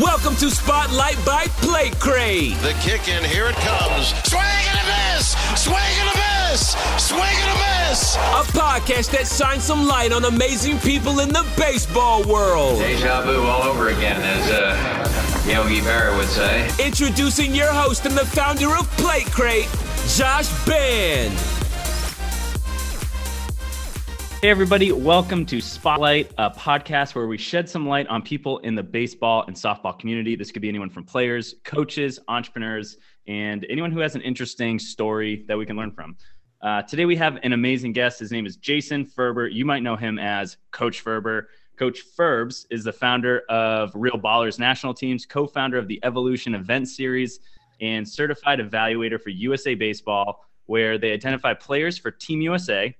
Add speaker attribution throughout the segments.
Speaker 1: Welcome to Spotlight by Plate Crate.
Speaker 2: The kick in, here it comes. Swing and a miss! Swing and a miss! Swing and a miss!
Speaker 1: A podcast that shines some light on amazing people in the baseball world.
Speaker 3: Deja vu all over again, as uh, Yogi Berra would say.
Speaker 1: Introducing your host and the founder of Plate Crate, Josh Band.
Speaker 4: Hey, everybody, welcome to Spotlight, a podcast where we shed some light on people in the baseball and softball community. This could be anyone from players, coaches, entrepreneurs, and anyone who has an interesting story that we can learn from. Uh, today, we have an amazing guest. His name is Jason Ferber. You might know him as Coach Ferber. Coach Ferbs is the founder of Real Ballers National Teams, co founder of the Evolution Event Series, and certified evaluator for USA Baseball, where they identify players for Team USA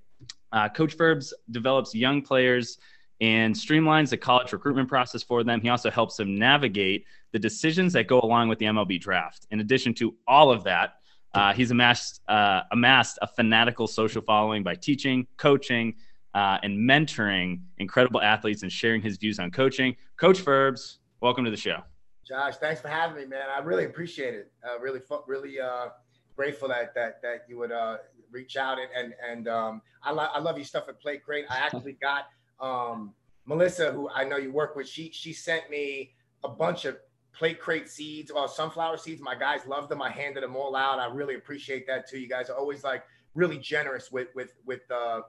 Speaker 4: uh, Coach Ferbs develops young players and streamlines the college recruitment process for them. He also helps them navigate the decisions that go along with the MLB draft. In addition to all of that, uh, he's amassed uh, amassed a fanatical social following by teaching, coaching, uh, and mentoring incredible athletes and sharing his views on coaching. Coach Ferbs, welcome to the show.
Speaker 5: Josh, thanks for having me, man. I really appreciate it. Uh, really, really uh, grateful that that that you would uh, reach out and and, and um, I, lo- I love your stuff at Plate Crate. I actually got um, Melissa, who I know you work with. She she sent me a bunch of Plate Crate seeds or sunflower seeds. My guys love them. I handed them all out. I really appreciate that too. You guys are always like really generous with with with uh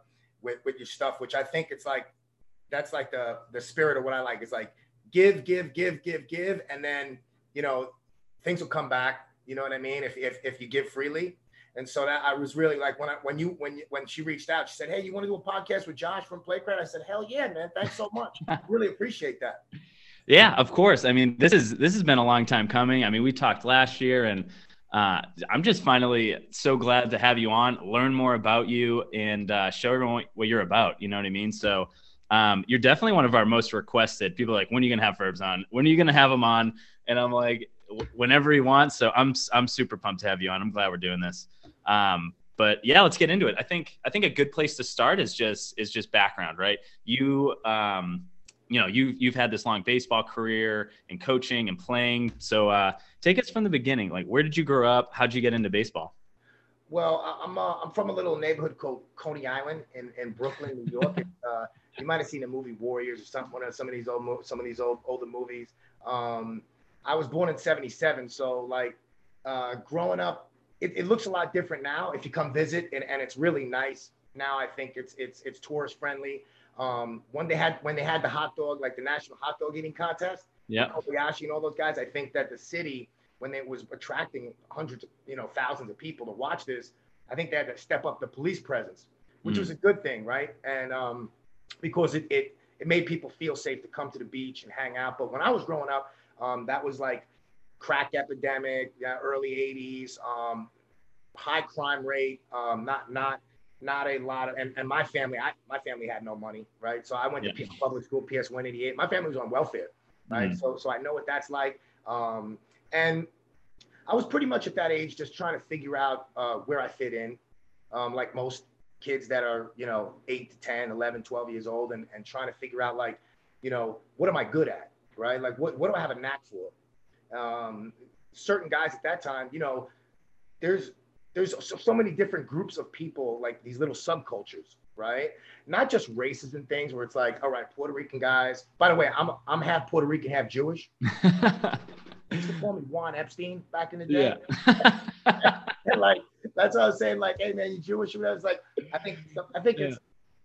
Speaker 5: with with your stuff, which I think it's like that's like the the spirit of what I like. It's like give, give, give, give, give, and then you know things will come back. You know what I mean? If if if you give freely. And so that I was really like when I when you when when she reached out, she said, "Hey, you want to do a podcast with Josh from Plate Crate?" I said, "Hell yeah, man! Thanks so much. really appreciate that."
Speaker 4: Yeah, of course. I mean, this is this has been a long time coming. I mean, we talked last year, and uh, I'm just finally so glad to have you on, learn more about you, and uh, show everyone what you're about. You know what I mean? So. Um, you're definitely one of our most requested. People like, when are you gonna have Ferbs on? When are you gonna have them on? And I'm like, whenever he wants. So I'm I'm super pumped to have you on. I'm glad we're doing this. Um, but yeah, let's get into it. I think I think a good place to start is just is just background, right? You um, you know you you've had this long baseball career and coaching and playing. So uh, take us from the beginning. Like, where did you grow up? How'd you get into baseball?
Speaker 5: Well, I'm uh, I'm from a little neighborhood called Coney Island in, in Brooklyn, New York. uh, you might have seen the movie Warriors or some one of some of these old some of these old older movies. Um, I was born in '77, so like uh, growing up it, it, looks a lot different now if you come visit and, and it's really nice. Now i think it's it's it's tourist friendly. Um, when they had when they had the hot dog like the national hot dog eating contest
Speaker 4: yeah.
Speaker 5: Kobayashi and all those guys i think that the city when it was attracting hundreds of you know thousands of people to watch this i think they had to step up the police presence which mm. was a good thing right? And um, because it, it it made people feel safe to come to the beach and hang out. But when i was growing up um, that was like crack epidemic, yeah, early 80s, um, high crime rate, um, not not not a lot of and, and my family, I my family had no money, right? So I went yeah. to public school, PS 188. My family was on welfare, right? Mm. So so I know what that's like. Um, and I was pretty much at that age just trying to figure out uh, where I fit in, um, like most kids that are, you know, 8 to 10, 11, 12 years old and, and trying to figure out like, you know, what am I good at, right? Like what, what do I have a knack for? um, certain guys at that time, you know, there's there's so, so, many different groups of people, like these little subcultures, right? Not just races and things where it's like, all right, Puerto Rican guys. By the way, I'm I'm half Puerto Rican, half Jewish. used to call me Juan Epstein back in the day. Yeah. and like that's what I was saying. Like, hey man, you Jewish? I was like, I think I think yeah.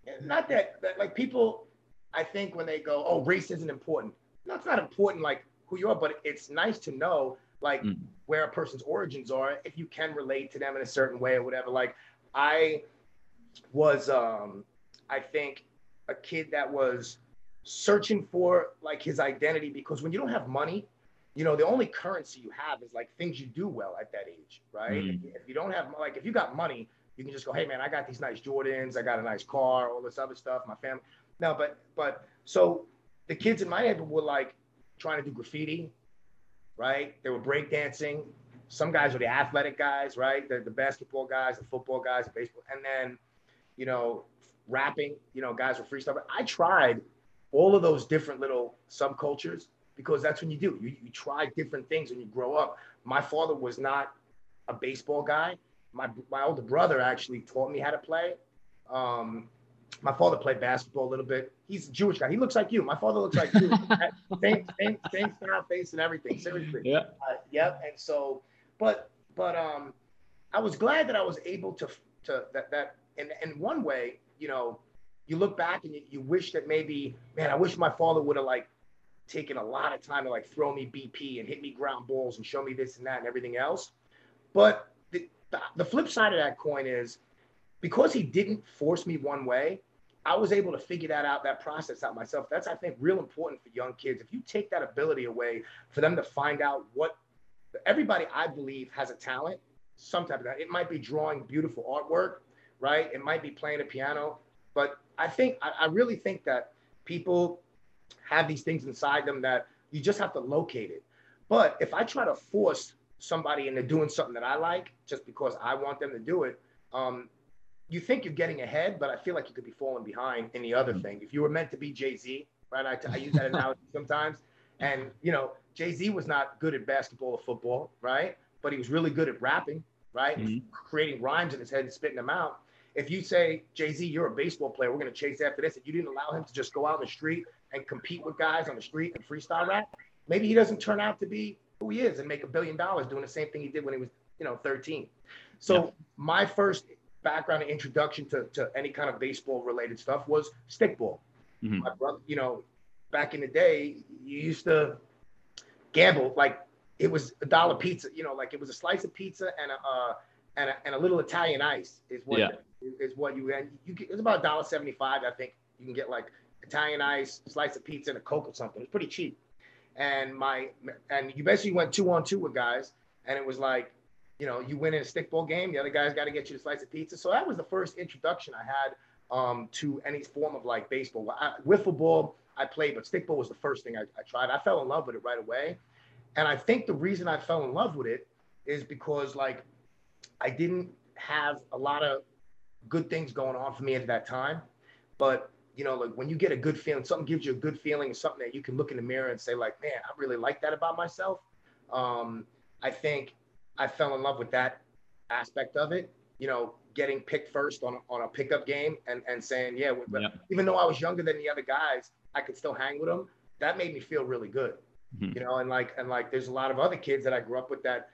Speaker 5: it's not that, that like people. I think when they go, oh, race isn't important. No, it's not important. Like who you are, but it's nice to know like mm. where a person's origins are if you can relate to them in a certain way or whatever. Like I was um I think a kid that was searching for like his identity because when you don't have money, you know, the only currency you have is like things you do well at that age, right? Mm. If, if you don't have like if you got money, you can just go, hey man, I got these nice Jordans, I got a nice car, all this other stuff, my family. No, but but so the kids in my neighborhood were like, trying to do graffiti, right? They were breakdancing. Some guys were the athletic guys, right? The, the basketball guys, the football guys, the baseball, and then, you know, rapping. You know, guys were freestyle. I tried all of those different little subcultures because that's when you do. You, you try different things when you grow up. My father was not a baseball guy. My, my older brother actually taught me how to play. Um, my father played basketball a little bit. He's a Jewish guy. He looks like you. My father looks like you. same, same, same style face and everything. Seriously.
Speaker 4: Yeah.
Speaker 5: Uh, yep. And so, but, but, um, I was glad that I was able to, to that, that, and, in one way, you know, you look back and you, you wish that maybe, man, I wish my father would have like taken a lot of time to like throw me BP and hit me ground balls and show me this and that and everything else. But the, the, the flip side of that coin is because he didn't force me one way, I was able to figure that out, that process out myself. That's, I think, real important for young kids. If you take that ability away for them to find out what everybody, I believe, has a talent, some type of that. It might be drawing beautiful artwork, right? It might be playing a piano. But I think, I, I really think that people have these things inside them that you just have to locate it. But if I try to force somebody into doing something that I like just because I want them to do it, um, you think you're getting ahead, but I feel like you could be falling behind in the other thing. If you were meant to be Jay Z, right? I, I use that analogy sometimes. And, you know, Jay Z was not good at basketball or football, right? But he was really good at rapping, right? Mm-hmm. Creating rhymes in his head and spitting them out. If you say, Jay Z, you're a baseball player, we're going to chase after this, and you didn't allow him to just go out in the street and compete with guys on the street and freestyle rap, maybe he doesn't turn out to be who he is and make a billion dollars doing the same thing he did when he was, you know, 13. So yeah. my first background and introduction to, to any kind of baseball related stuff was stickball. Mm-hmm. My brother, you know, back in the day, you used to gamble like it was a dollar pizza, you know, like it was a slice of pizza and a uh, and a, and a little Italian ice is what yeah. is what you and you get, it's about dollar seventy five. I think you can get like Italian ice, slice of pizza, and a Coke or something. It's pretty cheap. And my and you basically went two on two with guys, and it was like, you know, you win in a stickball game, the other guy's got to get you a slice of pizza. So that was the first introduction I had um, to any form of like baseball. I, wiffle ball I played, but stickball was the first thing I, I tried. I fell in love with it right away, and I think the reason I fell in love with it is because like I didn't have a lot of good things going on for me at that time, but you know, like when you get a good feeling, something gives you a good feeling, and something that you can look in the mirror and say, like, man, I really like that about myself. Um, I think I fell in love with that aspect of it. You know, getting picked first on on a pickup game and and saying, yeah, yeah. even though I was younger than the other guys, I could still hang with them. That made me feel really good. Mm-hmm. You know, and like and like, there's a lot of other kids that I grew up with that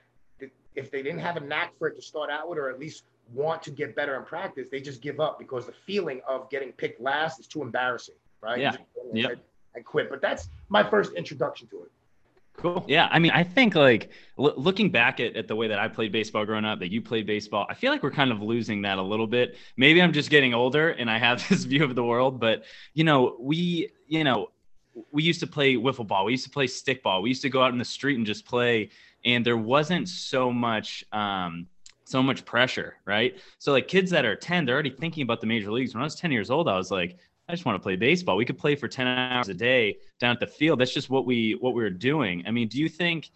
Speaker 5: if they didn't have a knack for it to start out with, or at least want to get better in practice, they just give up because the feeling of getting picked last is too embarrassing, right?
Speaker 4: Yeah.
Speaker 5: And quit. But that's my first introduction to it.
Speaker 4: Cool. Yeah. I mean, I think like l- looking back at, at the way that I played baseball growing up, that you played baseball, I feel like we're kind of losing that a little bit. Maybe I'm just getting older and I have this view of the world, but you know, we, you know, we used to play wiffle ball. We used to play stick ball. We used to go out in the street and just play. And there wasn't so much, um, so much pressure, right? So like kids that are 10, they're already thinking about the major leagues. When I was 10 years old, I was like, I just want to play baseball. We could play for 10 hours a day down at the field. That's just what we what we were doing. I mean, do you think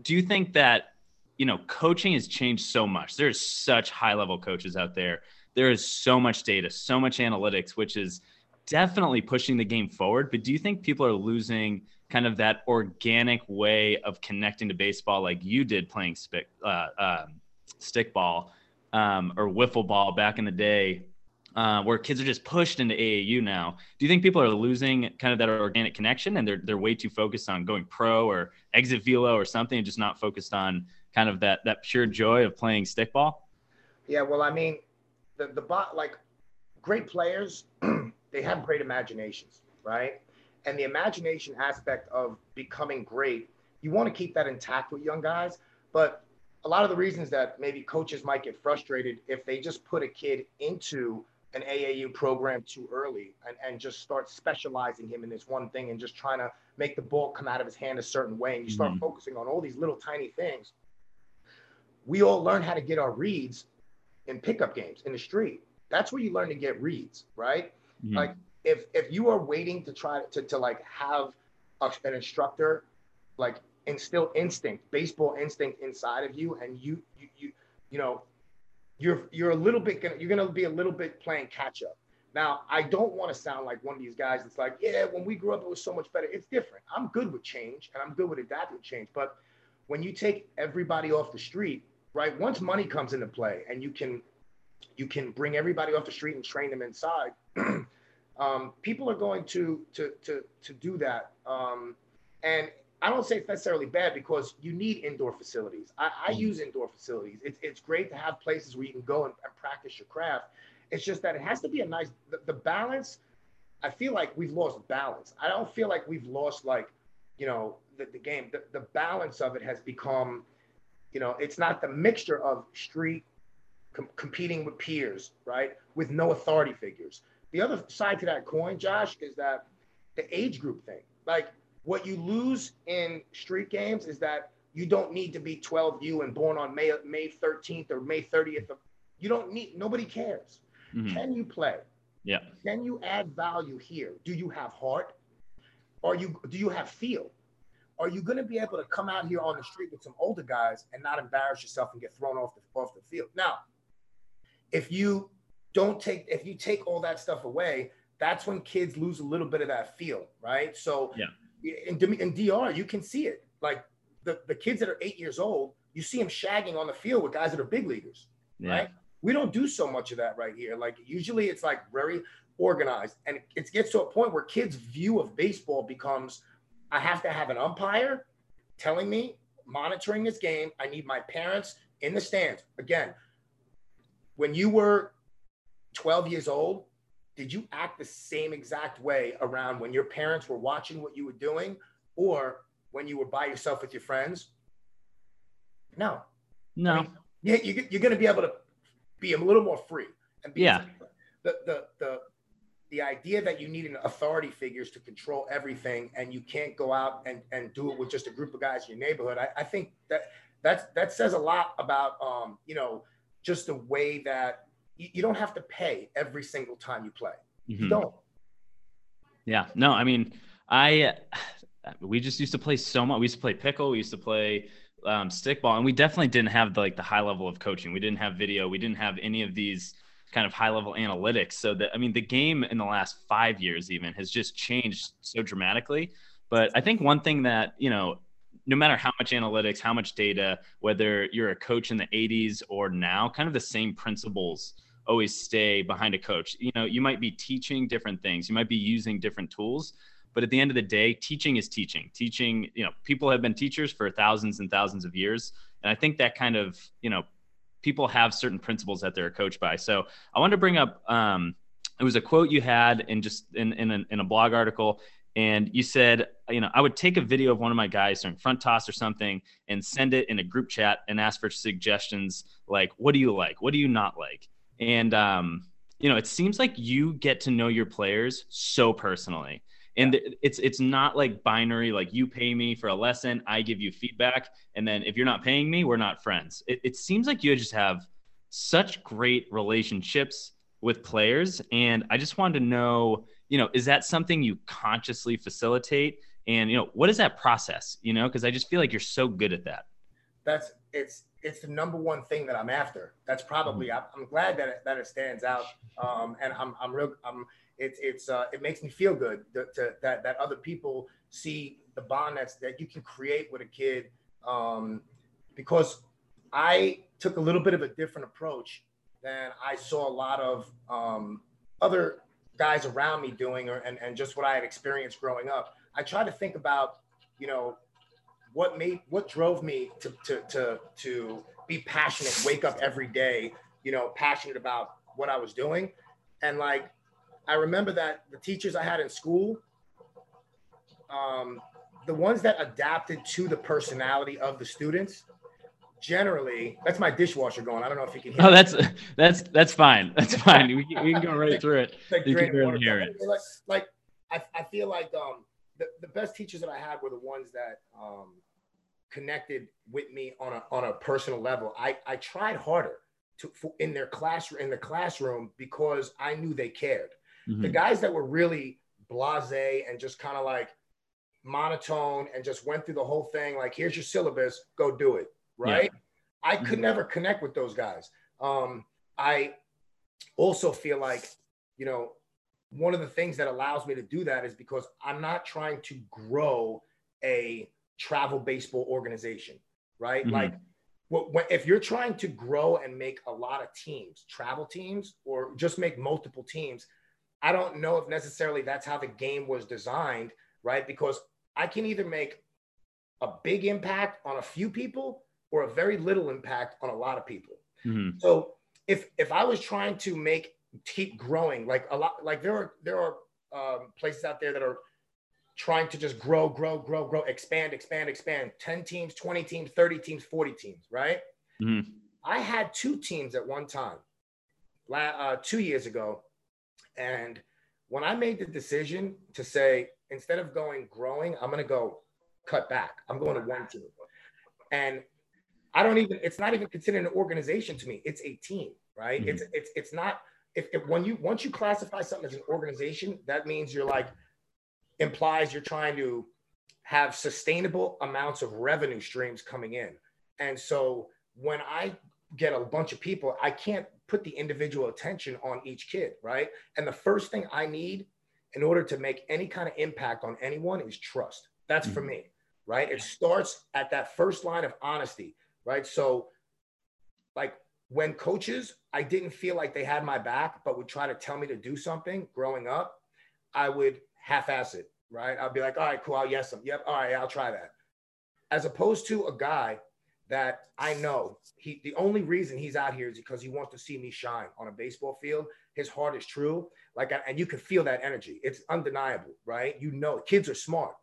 Speaker 4: do you think that you know coaching has changed so much? There's such high level coaches out there. There is so much data, so much analytics, which is definitely pushing the game forward. But do you think people are losing kind of that organic way of connecting to baseball like you did playing stick, uh, um, stickball um, or wiffle ball back in the day, uh, where kids are just pushed into AAU now. Do you think people are losing kind of that organic connection and they're they're way too focused on going pro or exit velo or something, and just not focused on kind of that that pure joy of playing stickball?
Speaker 5: Yeah, well, I mean, the the bot like great players, they have great imaginations, right? And the imagination aspect of becoming great, you want to keep that intact with young guys, but a lot of the reasons that maybe coaches might get frustrated if they just put a kid into an AAU program too early and, and just start specializing him in this one thing and just trying to make the ball come out of his hand a certain way. And you start mm-hmm. focusing on all these little tiny things. We all learn how to get our reads in pickup games in the street. That's where you learn to get reads, right? Mm-hmm. Like if if you are waiting to try to, to like have a, an instructor like instill instinct, baseball instinct inside of you, and you you you you know you're you're a little bit gonna you're gonna be a little bit playing catch up Now, I don't want to sound like one of these guys that's like, yeah, when we grew up, it was so much better. It's different. I'm good with change and I'm good with adapting to change. But when you take everybody off the street, right? Once money comes into play and you can you can bring everybody off the street and train them inside, um, people are going to to to to do that. Um, and I don't say it's necessarily bad because you need indoor facilities. I, I mm-hmm. use indoor facilities. It's, it's great to have places where you can go and, and practice your craft. It's just that it has to be a nice the, the, balance. I feel like we've lost balance. I don't feel like we've lost like, you know, the, the game. The, the balance of it has become, you know, it's not the mixture of street com- competing with peers, right? With no authority figures. The other side to that coin, Josh, is that the age group thing. Like what you lose in street games is that you don't need to be 12U and born on May May 13th or May 30th. You don't need. Nobody cares. Mm-hmm. Can you play?
Speaker 4: Yeah.
Speaker 5: Can you add value here? Do you have heart? Are you do you have feel? Are you going to be able to come out here on the street with some older guys and not embarrass yourself and get thrown off the off the field? Now, if you don't take if you take all that stuff away, that's when kids lose a little bit of that feel, right? So
Speaker 4: yeah
Speaker 5: in, in DR, you can see it. Like the, the kids that are eight years old, you see them shagging on the field with guys that are big leaguers, yeah. right? We don't do so much of that right here. Like usually it's like very organized and it gets to a point where kids' view of baseball becomes I have to have an umpire telling me, monitoring this game. I need my parents in the stands. Again, when you were 12 years old, did you act the same exact way around when your parents were watching what you were doing or when you were by yourself with your friends? No.
Speaker 4: No. I
Speaker 5: mean, yeah, you, you're going to be able to be a little more free.
Speaker 4: And be yeah.
Speaker 5: The, the, the, the idea that you need an authority figures to control everything and you can't go out and, and do it with just a group of guys in your neighborhood. I, I think that that's, that says a lot about, um, you know, just the way that you, you don't have to pay every single time you play. Mm-hmm. You don't.
Speaker 4: Yeah. No, I mean, I we just used to play so much. We used to play pickle. We used to play um, stickball, and we definitely didn't have the, like the high level of coaching. We didn't have video. We didn't have any of these kind of high level analytics. So that I mean, the game in the last five years even has just changed so dramatically. But I think one thing that you know no matter how much analytics, how much data, whether you're a coach in the 80s or now, kind of the same principles always stay behind a coach. You know, you might be teaching different things, you might be using different tools, but at the end of the day, teaching is teaching. Teaching, you know, people have been teachers for thousands and thousands of years, and I think that kind of, you know, people have certain principles that they're coached by. So I wanted to bring up. Um, it was a quote you had in just in in a, in a blog article and you said you know i would take a video of one of my guys during front toss or something and send it in a group chat and ask for suggestions like what do you like what do you not like and um, you know, it seems like you get to know your players so personally. And yeah. it's it's not like binary, like you pay me for a lesson, I give you feedback, and then if you're not paying me, we're not friends. It, it seems like you just have such great relationships with players, and I just wanted to know, you know, is that something you consciously facilitate? And you know, what is that process? You know, because I just feel like you're so good at that.
Speaker 5: That's it's it's the number one thing that I'm after. That's probably mm-hmm. I'm, glad that it, that it stands out, um, and I'm I'm real I'm it's it's uh, it makes me feel good to, to, that that other people see the bond that's that you can create with a kid, um, because I took a little bit of a different approach than I saw a lot of um, other guys around me doing, or and and just what I had experienced growing up. I try to think about you know what made what drove me to to to to be passionate, wake up every day, you know, passionate about what I was doing. And like I remember that the teachers I had in school, um, the ones that adapted to the personality of the students, generally, that's my dishwasher going. I don't know if you can hear.
Speaker 4: Oh, that's that's that's fine. That's fine. we, can, we can go right through it. Like, you can
Speaker 5: barely hear it. Like, like I, I feel like um the, the best teachers that I had were the ones that um, connected with me on a on a personal level. I I tried harder to for, in their classroom in the classroom because I knew they cared. Mm-hmm. The guys that were really blasé and just kind of like monotone and just went through the whole thing like here's your syllabus go do it right yeah. i could mm-hmm. never connect with those guys um, i also feel like you know one of the things that allows me to do that is because I'm not trying to grow a travel baseball organization, right?
Speaker 4: Mhm.
Speaker 5: Like, what, if you're trying to grow and make a lot of teams, travel teams, or just make multiple teams, I don't know if necessarily that's how the game was designed, right? Because I can either make a big impact on a few people or a very little impact on a lot of people.
Speaker 4: Mhm.
Speaker 5: So if if I was trying to make keep growing, like a lot, like there are there are um, places out there that are trying to just grow, grow, grow, grow, expand, expand, expand. Ten teams, twenty teams, thirty teams, forty teams, right?
Speaker 4: Mhm.
Speaker 5: I had two teams at one time, uh, two years ago, and when I made the decision to say instead of going growing, I'm going to go cut back. I'm going to one team, and I don't even. It's not even considered an organization to me. It's a team, right?
Speaker 4: Mhm.
Speaker 5: It's it's it's not. If, if when you once you classify something as an organization, that means you're like implies you're trying to have sustainable amounts of revenue streams coming in. And so when I get a bunch of people, I can't put the individual attention on each kid, right? And the first thing I need in order to make any kind of impact on anyone is trust. That's for mm-hmm. me, right? It starts at that first line of honesty, right? So, like when coaches, I didn't feel like they had my back, but would try to tell me to do something growing up, I would half-ass it, right? I'd be like, all right, cool, I'll yes them. Yep, all right, I'll try that. As opposed to a guy that I know he the only reason he's out here is because he wants to see me shine on a baseball field. His heart is true. Like and you can feel that energy. It's undeniable, right? You know, kids are smart,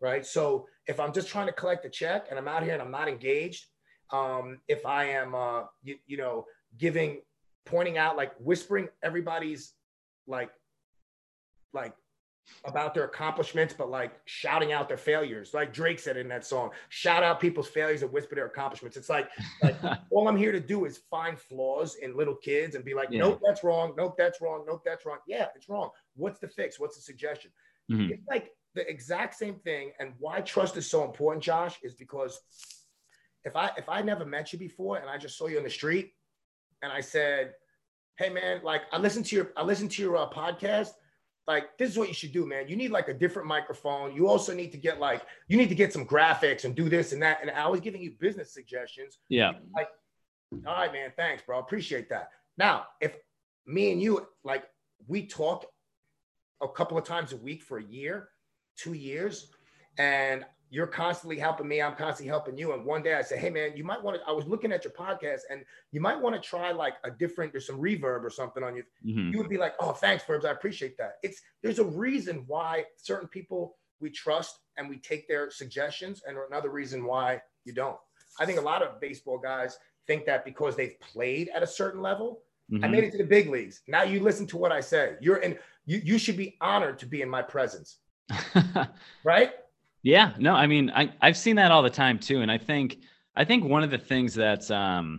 Speaker 5: right? So if I'm just trying to collect a check and I'm out here and I'm not engaged, um, if I am uh you, you know giving pointing out like whispering everybody's like like about their accomplishments, but like shouting out their failures. Like Drake said in that song, shout out people's failures and whisper their accomplishments. It's like, like all I'm here to do is find flaws in little kids and be like,
Speaker 4: Yeah.
Speaker 5: nope, that's wrong. Nope, that's wrong. Nope, that's wrong. Yeah, it's wrong. What's the fix? What's the suggestion?
Speaker 4: Mhm.
Speaker 5: It's like the exact same thing. And why trust is so important, Josh, is because if I if I never met you before and I just saw you on the street and I said, hey man, like I listened to your I listened to your uh, podcast like this is what you should do man. You need like a different microphone. You also need to get like you need to get some graphics and do this and that. And i was giving you business suggestions.
Speaker 4: Yeah.
Speaker 5: Like, all right man. Thanks bro. Appreciate that. Now if me and you like we talk a couple of times a week for a year two years and you're constantly helping me i'm constantly helping you and one day i say hey man you might want to i was looking at your podcast and you might want to try like a different there's some reverb or something on you
Speaker 4: Mhm.
Speaker 5: you would be like, "Oh, thanks, Ferbs. I appreciate that." It's there's a reason why certain people we trust and we take their suggestions, and another reason why you don't. I think a lot of baseball guys think that because they've played at a certain level, I
Speaker 4: Mhm.
Speaker 5: made it to the big leagues. Now you listen to what I say. You're in. You you should be honored to be in my presence, right?
Speaker 4: Yeah, no, I mean, I, I've seen that all the time too. And I think, I think one of the things that's, um,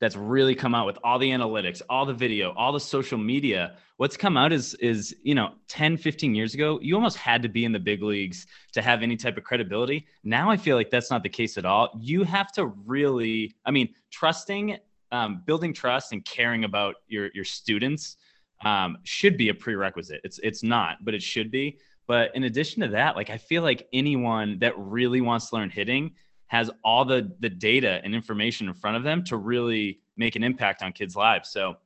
Speaker 4: that's really come out with all the analytics, all the video, all the social media, what's come out is, is, you know, 10, 15 years ago, you almost had to be in the big leagues to have any type of credibility. Now I feel like that's not the case at all. You have to really, I mean, trusting, um, building trust and caring about your, your students, um, should be a prerequisite. It's, it's not, but it should be. But in addition to that, like I feel like anyone that really wants to learn hitting has all the the data and information in front of them to really make an impact on kids' lives. So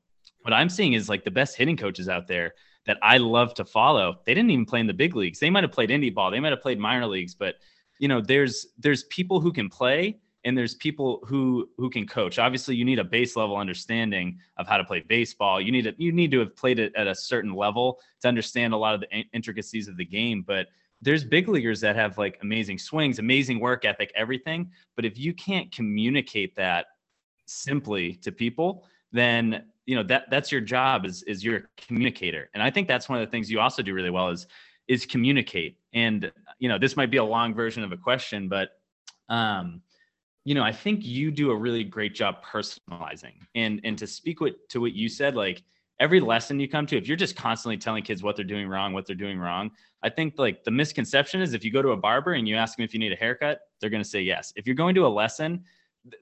Speaker 4: what I'm seeing is like the best hitting coaches out there that I love to follow. They didn't even play in the big leagues. They might have played indie ball, they might have played minor leagues, but you know, there's there's people who can play and there's people who who can coach. Obviously, you need a base level understanding of how to play baseball. You need to you need to have played it at a certain level to understand a lot of the intricacies of the game. But there's big leaguers that have like amazing swings, amazing work ethic, everything. But if you can't communicate that simply to people, then you know that that's your job is is you're a communicator. And I think that's one of the things you also do really well is is communicate. And you know, this might be a long version of a question, but um, you know, I think you do a really great job personalizing. And and to speak to what you said, like every lesson you come to, if you're just constantly telling kids what they're doing wrong, what they're doing wrong, I think like the misconception is if you go to a barber and you ask them if you need a haircut, they're going to say yes. If you're going to a lesson,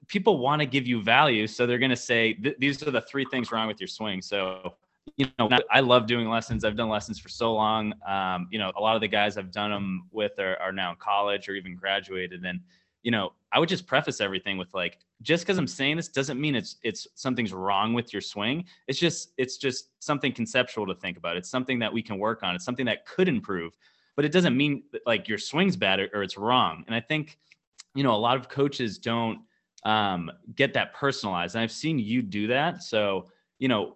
Speaker 4: people want to give you value, so they're going to say these are the three things wrong with your swing. So you know, I love doing lessons. I've done lessons for so long. Um, you know, a lot of the guys I've done them with are, are now in college or even graduated. And, you know, I would just preface everything with like, just because I'm saying this doesn't mean it's it's something's wrong with your swing. It's just it's just something conceptual to think about. It's something that we can work on. It's something that could improve, but it doesn't mean that, like your swing's bad or, or it's wrong. And I think, you know, a lot of coaches don't um, get that personalized. And I've seen you do that. So, you know,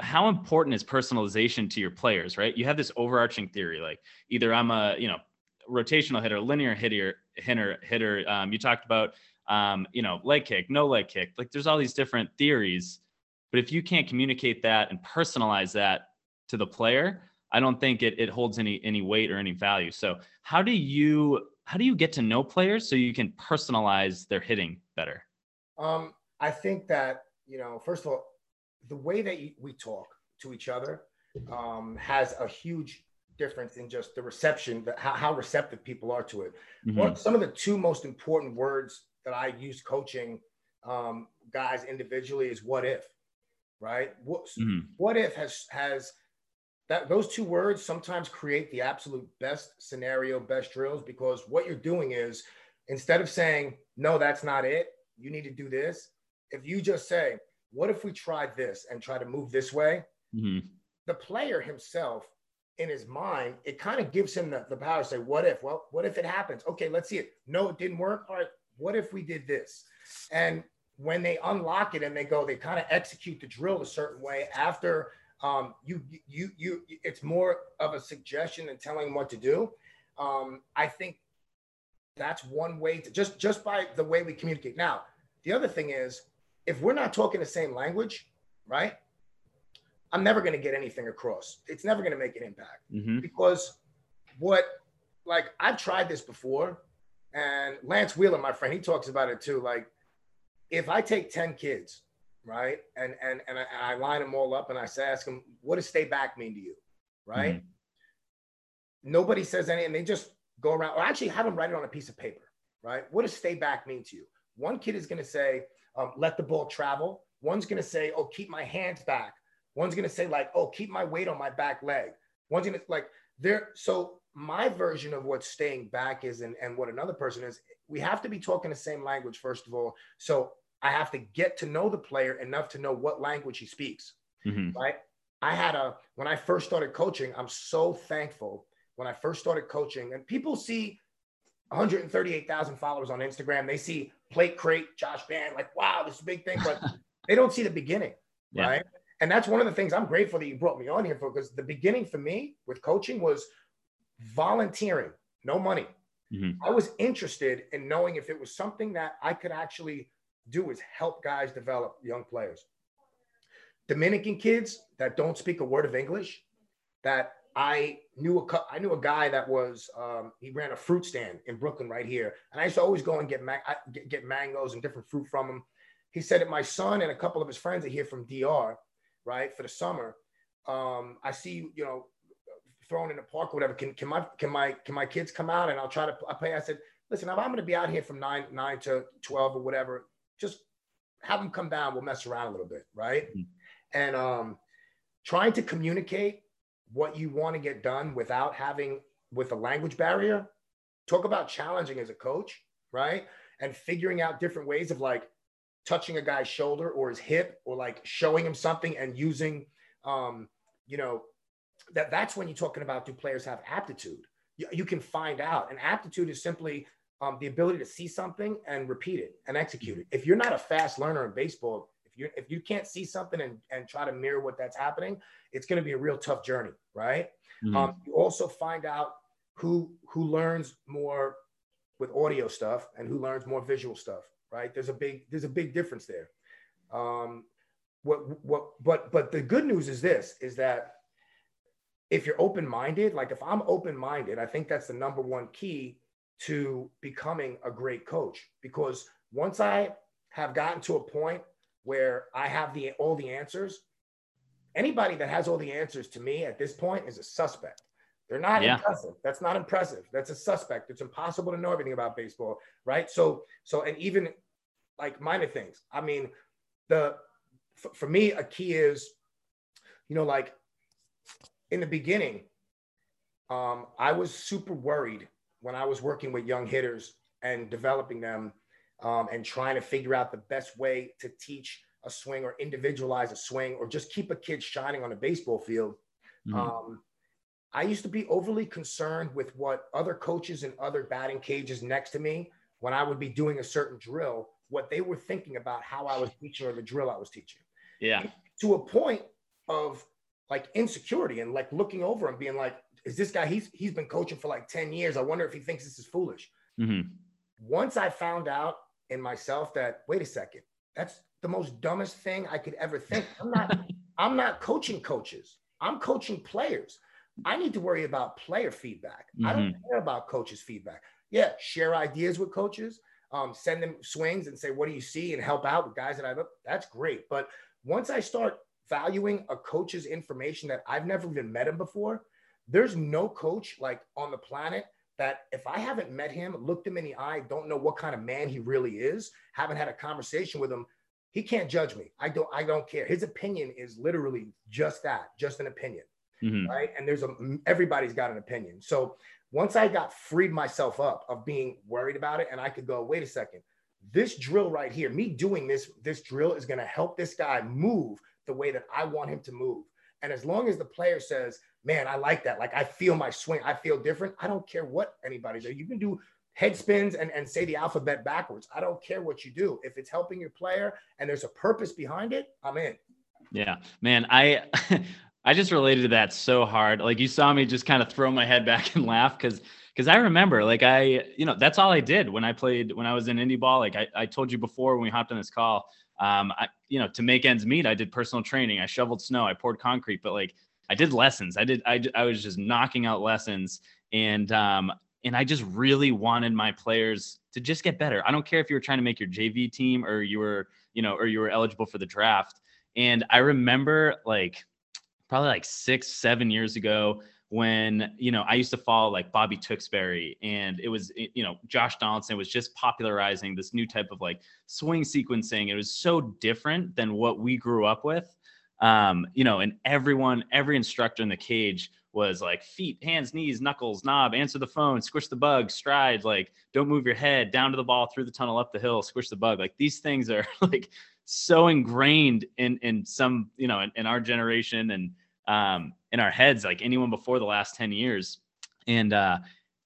Speaker 4: how important is personalization to your players, right? You have this overarching theory, like either I'm a, you know, rotational hitter, linear hitter, hitter, hitter. Um, you talked about, um, you know, leg kick, no leg kick. Like there's all these different theories, but if you can't communicate that and personalize that to the player, I don't think it, it holds any any weight or any value. So how do you how do you get to know players so you can personalize their hitting better?
Speaker 5: Um, I think that you know, first of all, the way that we talk to each other um, has a huge difference in just the reception, how, how receptive people are to it. Mm-hmm. Some of the two most important words that I use coaching um, guys individually is "what if," right? What, mm-hmm. what if has has that those two words sometimes create the absolute best scenario, best drills because what you're doing is instead of saying no, that's not it, you need to do this. If you just say, what if we tried this and try to move this way? Mm-hmm. The player himself, in his mind, it kind of gives him the, the power to say, what if? Well, what if it happens? Okay, let's see it. No, it didn't work. All right, what if we did this? And when they unlock it and they go, they kind of execute the drill a certain way after um, you, you, you, it's more of a suggestion than telling them what to do. Um, I think that's one way to just, just by the way we communicate. Now, the other thing is, if we're not talking the same language, right? I'm never going to get anything across. It's never going to make an impact mm-hmm. because what, like, I've tried this before, and Lance Wheeler, my friend, he talks about it too. Like, if I take 10 kids, right, and and and I, and I line them all up, and I say, ask them, what does stay back mean to you, right? Mm-hmm. Nobody says any, and they just go around, or actually have them write it on a piece of paper, right? What does stay back mean to you? One kid is going to say, um, let the ball travel. One's going to say, oh, keep my hands back. One's going to say, like, oh, keep my weight on my back leg. One's going to, like, there. So, my version of what staying back is and, and what another person is, we have to be talking the same language, first of all. So, I have to get to know the player enough to know what language he speaks. Mm-hmm. Right. I had a, when I first started coaching, I'm so thankful when I first started coaching, and people see 138,000 followers on Instagram. They see plate crate, Josh Band, like, wow, this is a big thing, but they don't see the beginning, yeah. right? And that's one of the things I'm grateful that you brought me on here for because the beginning for me with coaching was volunteering, no money. Mm-hmm. I was interested in knowing if it was something that I could actually do is help guys develop young players. Dominican kids that don't speak a word of English, that I knew a I knew a guy that was um, he ran a fruit stand in Brooklyn right here, and I used to always go and get, ma- get, get mangoes and different fruit from him. He said that my son and a couple of his friends are here from DR, right, for the summer. Um, I see you, know, thrown in the park or whatever. Can can my can my can my kids come out and I'll try to I play. I said, listen, if I'm going to be out here from nine nine to twelve or whatever, just have them come down. We'll mess around a little bit, right? Mm-hmm. And um, trying to communicate what you want to get done without having with a language barrier talk about challenging as a coach right and figuring out different ways of like touching a guy's shoulder or his hip or like showing him something and using um you know that that's when you're talking about do players have aptitude you, you can find out and aptitude is simply um, the ability to see something and repeat it and execute it if you're not a fast learner in baseball if you if you can't see something and, and try to mirror what that's happening, it's going to be a real tough journey, right? Mm-hmm. Um, you also find out who who learns more with audio stuff and who learns more visual stuff, right? There's a big there's a big difference there. Um, what what but but the good news is this is that if you're open minded, like if I'm open minded, I think that's the number one key to becoming a great coach because once I have gotten to a point where I have the all the answers. Anybody that has all the answers to me at this point is a suspect. They're not yeah. impressive. That's not impressive. That's a suspect. It's impossible to know everything about baseball, right? So, so, and even like minor things. I mean, the for, for me, a key is you know, like in the beginning, um, I was super worried when I was working with young hitters and developing them um, and trying to figure out the best way to teach a swing or individualize a swing or just keep a kid shining on a baseball field. Mm-hmm. Um, I used to be overly concerned with what other coaches and other batting cages next to me when I would be doing a certain drill, what they were thinking about how I was teaching or the drill I was teaching.
Speaker 4: Yeah.
Speaker 5: To a point of like insecurity and like looking over and being like, is this guy, he's he's been coaching for like 10 years. I wonder if he thinks this is foolish.
Speaker 4: Mm-hmm.
Speaker 5: Once I found out in myself that, wait a second, that's the most dumbest thing I could ever think. I'm not, I'm not coaching coaches. I'm coaching players. I need to worry about player feedback. Mm-hmm. I don't mm-hmm. care about coaches' feedback. Yeah, share ideas with coaches, um, send them swings and say, what do you see? And help out with guys that I've, that's great. But once I start valuing a coach's information that I've never even met him before, there's no coach like on the planet that if I haven't met him, looked him in the eye, don't know what kind of man he really is, haven't had a conversation with him, he can't judge me. I don't I don't care. His opinion is literally just that, just an opinion. Mm-hmm. Right? And there's a everybody's got an opinion. So once I got freed myself up of being worried about it and I could go, wait a second. This drill right here, me doing this this drill is going to help this guy move the way that I want him to move. And as long as the player says, man, I like that. Like I feel my swing. I feel different. I don't care what anybody does. You can do head spins and, and say the alphabet backwards. I don't care what you do. If it's helping your player and there's a purpose behind it, I'm in.
Speaker 4: Yeah, man. I I just related to that so hard. Like you saw me just kind of throw my head back and laugh because because I remember like I, you know, that's all I did when I played when I was in indie ball. Like I, I told you before when we hopped on this call, um, I, you know, to make ends meet, I did personal training. I shoveled snow. I poured concrete. But like I did lessons. I did. I, I was just knocking out lessons, and um, and I just really wanted my players to just get better. I don't care if you were trying to make your JV team or you were, you know, or you were eligible for the draft. And I remember like probably like six, seven years ago when you know I used to follow like Bobby Tewksbury, and it was you know Josh Donaldson was just popularizing this new type of like swing sequencing. It was so different than what we grew up with, um, you know, and everyone, every instructor in the cage was like feet, hands, knees, knuckles, knob, answer the phone, squish the bug, stride, like don't move your head, down to the ball, through the tunnel, up the hill, squish the bug. Like these things are like so ingrained in in some, you know, in, in our generation and um in our heads, like anyone before the last 10 years. And uh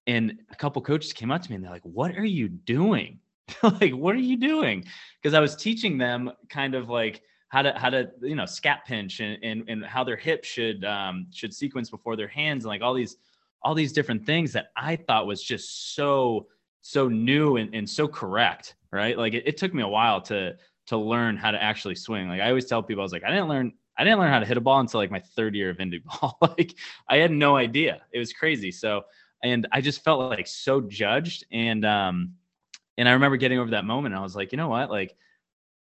Speaker 4: and a couple coaches came up to me and they're like, What are you doing? like, what are you doing? Because I was teaching them kind of like how to how to you know scap pinch and and, and how their hips should um, should sequence before their hands and like all these all these different things that I thought was just so so new and, and so correct right like it, it took me a while to to learn how to actually swing like I always tell people I was like I didn't learn I didn't learn how to hit a ball until like my third year of indie ball like I had no idea it was crazy so and I just felt like so judged and um and I remember getting over that moment I was like you know what like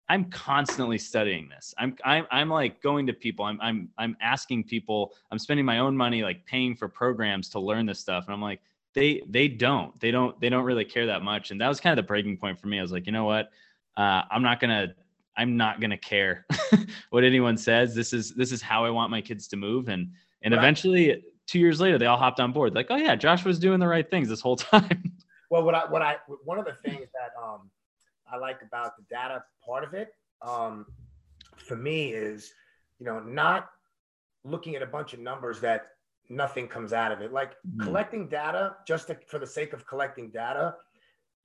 Speaker 4: I'm constantly studying this. I'm I'm I'm like going to people. I'm I'm I'm asking people. I'm spending my own money like paying for programs to learn this stuff. And I'm like, they they don't. They don't they don't really care that much. And that was kind of the breaking point for me. I was like, you know what? Uh, I'm not gonna I'm not gonna care what anyone says. This is this is how I want my kids to move. And and right. eventually, two years later, they all hopped on board. Like, oh yeah, Josh was doing the right things this whole time.
Speaker 5: Well, what I what I one of the things that um I like about the data part of it um, for me is, you know, not looking at a bunch of numbers that nothing comes out of it. Like mm-hmm. collecting data just to, for the sake of collecting data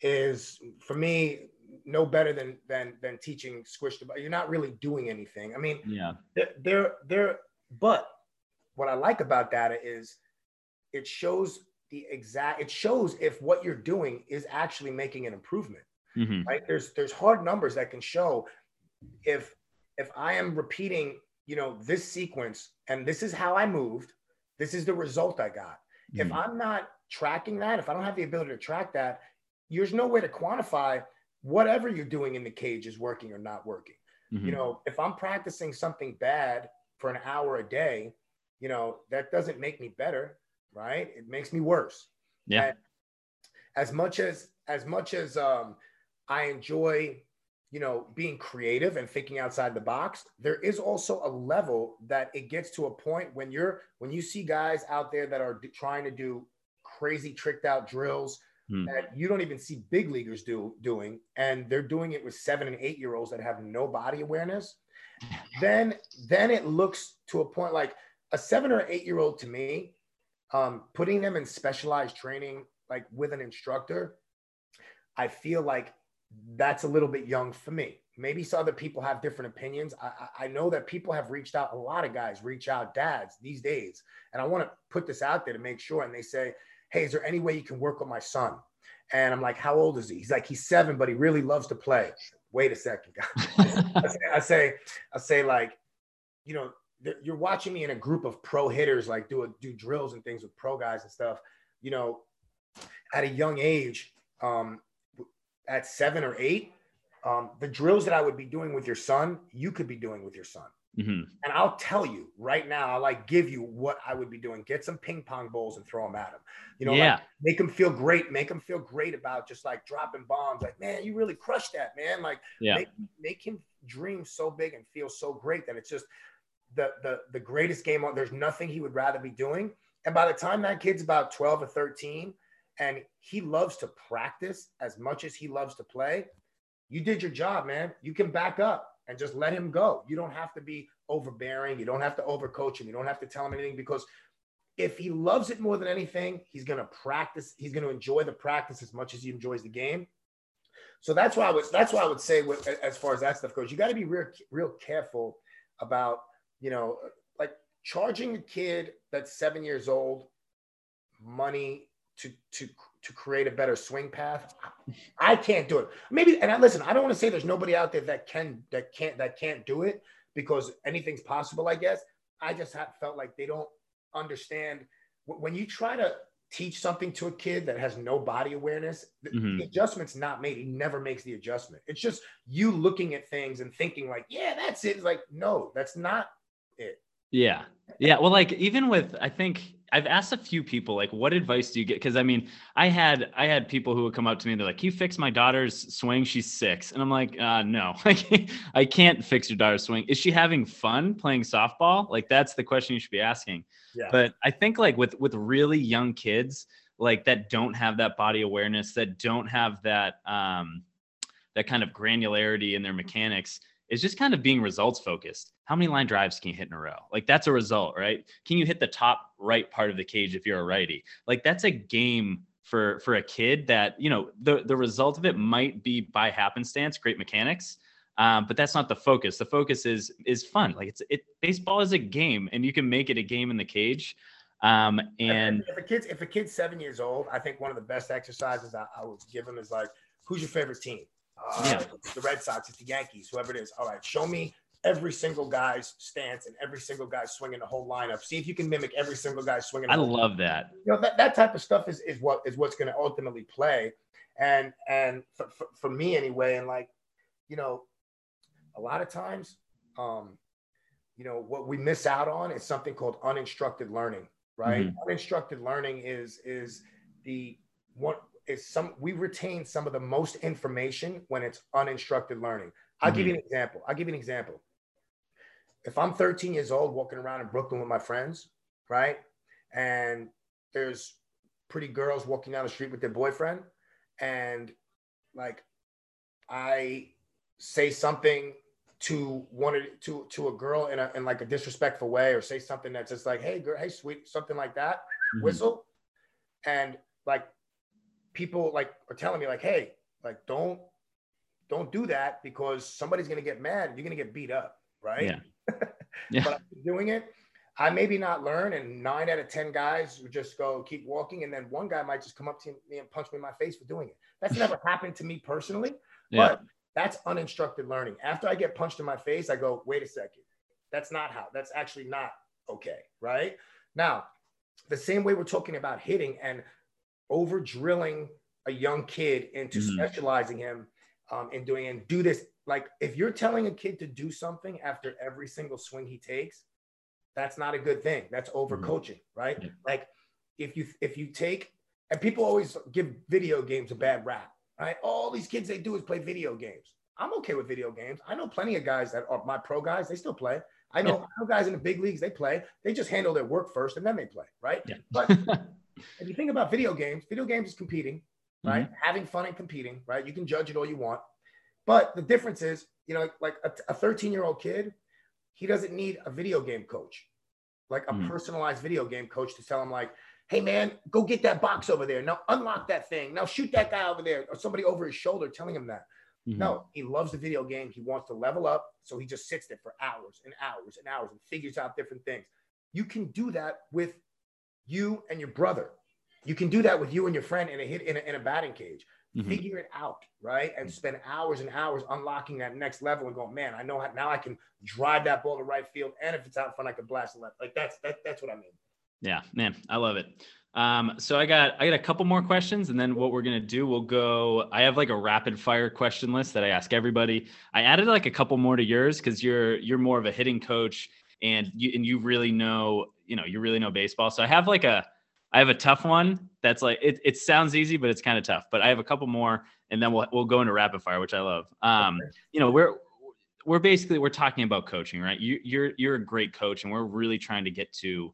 Speaker 5: is for me no better than than than teaching squish the you're not really doing anything i mean
Speaker 4: yeah
Speaker 5: they're they're but what i like about data is it shows the exact it shows if what you're doing is actually making an improvement mm-hmm. right? There's there's hard numbers that can show if if I am repeating, you know, this sequence and this is how I moved, this is the result I got. Mm-hmm. If I'm not tracking that, if I don't have the ability to track that, there's no way to quantify whatever you're doing in the cage is working or not working. Mm-hmm. You know, if I'm practicing something bad for an hour a day, you know, that doesn't make me better, right? It makes me worse.
Speaker 4: Yeah. And
Speaker 5: as much as as much as um I enjoy, you know, being creative and thinking outside the box, there is also a level that it gets to a point when you're when you see guys out there that are d- trying to do crazy tricked out drills
Speaker 4: Hmm.
Speaker 5: that you don't even see big leaguers do doing, and they're doing it with seven and eight year olds that have no body awareness. Then then it looks to a point like a seven or eight year old to me, um, putting them in specialized training like with an instructor, I feel like that's a little bit young for me. Maybe some other people have different opinions. I, I I know that people have reached out. A lot of guys reach out, dads these days, and I want to put this out there to make sure. And they say, "Hey, is there any way you can work with my son?" And I'm like, "How old is he?" He's like, "He's seven, but he really loves to play." Wait a second, guys. I say, I say, I say, like, you know, you're watching me in a group of pro hitters, like do a, do drills and things with pro guys and stuff. You know, at a young age, um, at seven or eight, um, the drills that I would be doing with your son, you could be doing with your son.
Speaker 4: Mhm.
Speaker 5: And I'll tell you right now, I'll like give you what I would be doing. Get some ping pong balls and throw them at him. You know,
Speaker 4: yeah.
Speaker 5: like make him feel great. Make him feel great about just like dropping bombs. Like, man, you really crushed that, man. Like,
Speaker 4: Yeah.
Speaker 5: make, make him dream so big and feel so great that it's just the the the greatest game on. There's nothing he would rather be doing. And by the time that kid's about 12 or 13, and he loves to practice as much as he loves to play, you did your job, man. You can back up and just let him go. You don't have to be overbearing. You don't have to overcoach him. You don't have to tell him anything because if he loves it more than anything, he's going to practice. He's going to enjoy the practice as much as he enjoys the game. So that's why I would that's why I would say with as far as that stuff goes, you got to be real real careful about you know like charging a kid that's seven years old money to to to create a better swing path. I can't do it. Maybe and I listen. I don't want to say there's nobody out there that can that can't that can't do it because anything's possible. I guess I just have felt like they don't understand when you try to teach something to a kid that has no body awareness. The,
Speaker 4: Mhm.
Speaker 5: the adjustment's not made. He never makes the adjustment. It's just you looking at things and thinking like, yeah, that's it. It's like, no, that's not it.
Speaker 4: Yeah. Yeah. Well, like even with, I think I've asked a few people, like, what advice do you get? Cause I mean, I had, I had people who would come up to me and they're like, "Can you fix my daughter's swing? She's six. And I'm like, uh, no, I can't fix your daughter's swing. Is she having fun playing softball? Like, that's the question you should be asking.
Speaker 5: Yeah.
Speaker 4: But I think like with, with really young kids, like that don't have that body awareness, that don't have that, um, that kind of granularity in their mechanics is just kind of being results focused. How many line drives can you hit in a row? Like that's a result, right? Can you hit the top right part of the cage if you're a righty? Like that's a game for for a kid that you know the the result of it might be by happenstance, great mechanics, um, but that's not the focus. The focus is is fun. Like it's it baseball is a game, and you can make it a game in the cage. Um, and
Speaker 5: if a kid's if a kid's seven years old, I think one of the best exercises I, I would give him is like, who's your favorite team? Uh,
Speaker 4: Yeah.
Speaker 5: the Red Sox, it's the Yankees, whoever it is. All right, show me every single guy's stance and every single guy swinging the whole lineup. See if you can mimic every single guy swinging.
Speaker 4: I
Speaker 5: whole
Speaker 4: love that.
Speaker 5: you know that, that type of stuff is, is what is what's going to ultimately play and and for, for, for me anyway and like you know a lot of times um you know what we miss out on is something called uninstructed learning right uninstructed learning is is the one is some we retain some of the most information when it's uninstructed learning. I'll give you an example. I'll give you an example. If i'm 13 years old walking around in brooklyn with my friends right? And there's pretty girls walking down the street with their boyfriend and like i say something to one to to a girl in a in like a disrespectful way or say something that's just like hey girl hey sweet something like that.
Speaker 4: Mhm.
Speaker 5: whistle. And like people like are telling me like hey like don't don't do that because somebody's gonna get mad and you're gonna get beat up right
Speaker 4: Yeah. Yeah.
Speaker 5: but I'm doing it I maybe not learn, and nine out of ten guys would just go keep walking, and then one guy might just come up to me and punch me in my face for doing it. That's never happened to me personally,
Speaker 4: Yeah.
Speaker 5: but that's uninstructed learning. After I get punched in my face, I go, wait a second, that's not how. That's actually not okay, right? Now, the same way we're talking about hitting and over drilling a young kid into
Speaker 4: Mhm.
Speaker 5: specializing him um, in doing and do this. Like if you're telling a kid to do something after every single swing he takes, that's not a good thing. That's over coaching, right?
Speaker 4: Yeah.
Speaker 5: Like if you if you take and people always give video games a bad rap, right? All these kids they do is play video games. I'm okay with video games. I know plenty of guys that are my pro guys. They still play. I know, yeah. I know guys in the big leagues. They play. They just handle their work first and then they play. Right.
Speaker 4: Yeah.
Speaker 5: But if you think about video games, video games is competing, right? Mm-hmm. Having fun and competing, right? You can judge it all you want. But the difference is, you know, like a 13 year old kid, he doesn't need a video game coach, like a mm-hmm. personalized video game coach to tell him, like, hey man, go get that box over there. Now unlock that thing. Now shoot that guy over there, or somebody over his shoulder telling him that. Mm-hmm. No, he loves the video game. He wants to level up. So he just sits there for hours and hours and hours and figures out different things. You can do that with you and your brother. You can do that with you and your friend in a hit in a, in a batting cage. Mm-hmm. Figure it out, right? And spend hours and hours unlocking that next level and going, man, I know how, now I can drive that ball to right field. And if it's out front, I can blast left. Like that's that, that's what I mean.
Speaker 4: Yeah, man, I love it. Um, so I got I got a couple more questions, and then what we're gonna do, we'll go. I have like a rapid fire question list that I ask everybody. I added like a couple more to yours because you're you're more of a hitting coach, and you and you really know you know you really know baseball. So I have like a I have a tough one that's like it. It sounds easy, but it's kind of tough. But I have a couple more, and then we'll we'll go into rapid fire, which I love. Um, okay. you know we're we're basically we're talking about coaching, right? You, you're you're a great coach, and we're really trying to get to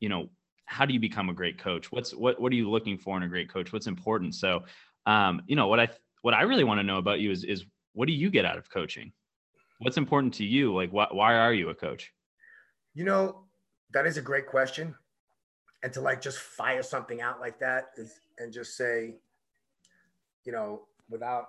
Speaker 4: you know how do you become a great coach what's what what are you looking for in a great coach what's important so um you know what i what i really want to know about you is is what do you get out of coaching what's important to you like why, why are you a coach
Speaker 5: you know that is a great question and to like just fire something out like that is, and just say you know without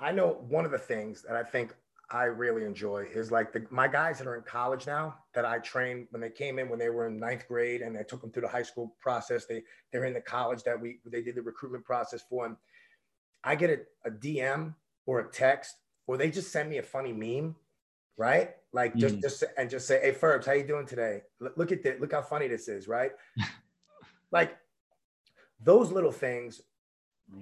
Speaker 5: i know one of the things that i think I really enjoy is like the, my guys that are in college now that I trained when they came in when they were in ninth grade and I took them through the high school process. They they're in the college that we they did the recruitment process for them. I get a, a DM or a text or they just send me a funny meme, right? Like just mm. just and just say, "Hey, Ferbs, how you doing today? L- look at this. Look how funny this is, right?" like those little things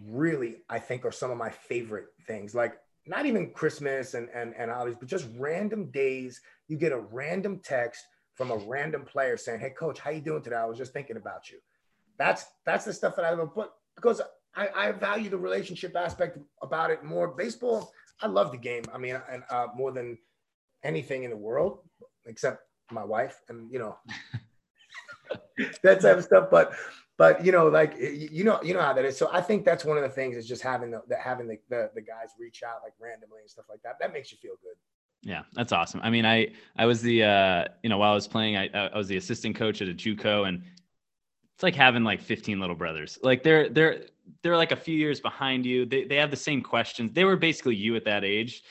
Speaker 5: really I think are some of my favorite things. Like not even Christmas and and and these, but just random days. You get a random text from a random player saying, "Hey, coach, how you doing today? I was just thinking about you." That's that's the stuff that I love. But because I, I value the relationship aspect about it more. Baseball, I love the game. I mean, and uh, more than anything in the world, except my wife, and you know that type of stuff. But but you know, like you know, you know how that is. So I think that's one of the things is just having the, the having the, the, the guys reach out like randomly and stuff like that. That makes you feel good.
Speaker 4: Yeah, that's awesome. I mean, I I was the uh, you know while I was playing, I I was the assistant coach at a JUCO, and it's like having like 15 little brothers. Like they're they're they're like a few years behind you. They they have the same questions. They were basically you at that age.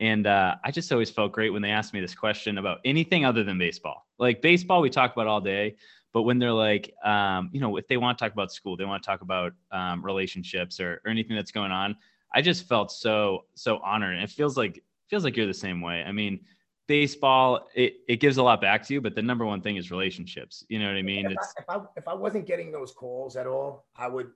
Speaker 4: And uh, I just always felt great when they asked me this question about anything other than baseball. Like baseball, we talk about all day, but when they're like, um, you know, if they want to talk about school, they want to talk about um, relationships or, or anything that's going on. I just felt so so honored, and it feels like feels like you're the same way. I mean, baseball it, it gives a lot back to you, but the number one thing is relationships. You know what I mean?
Speaker 5: If, I, if I if I wasn't getting those calls at all, I would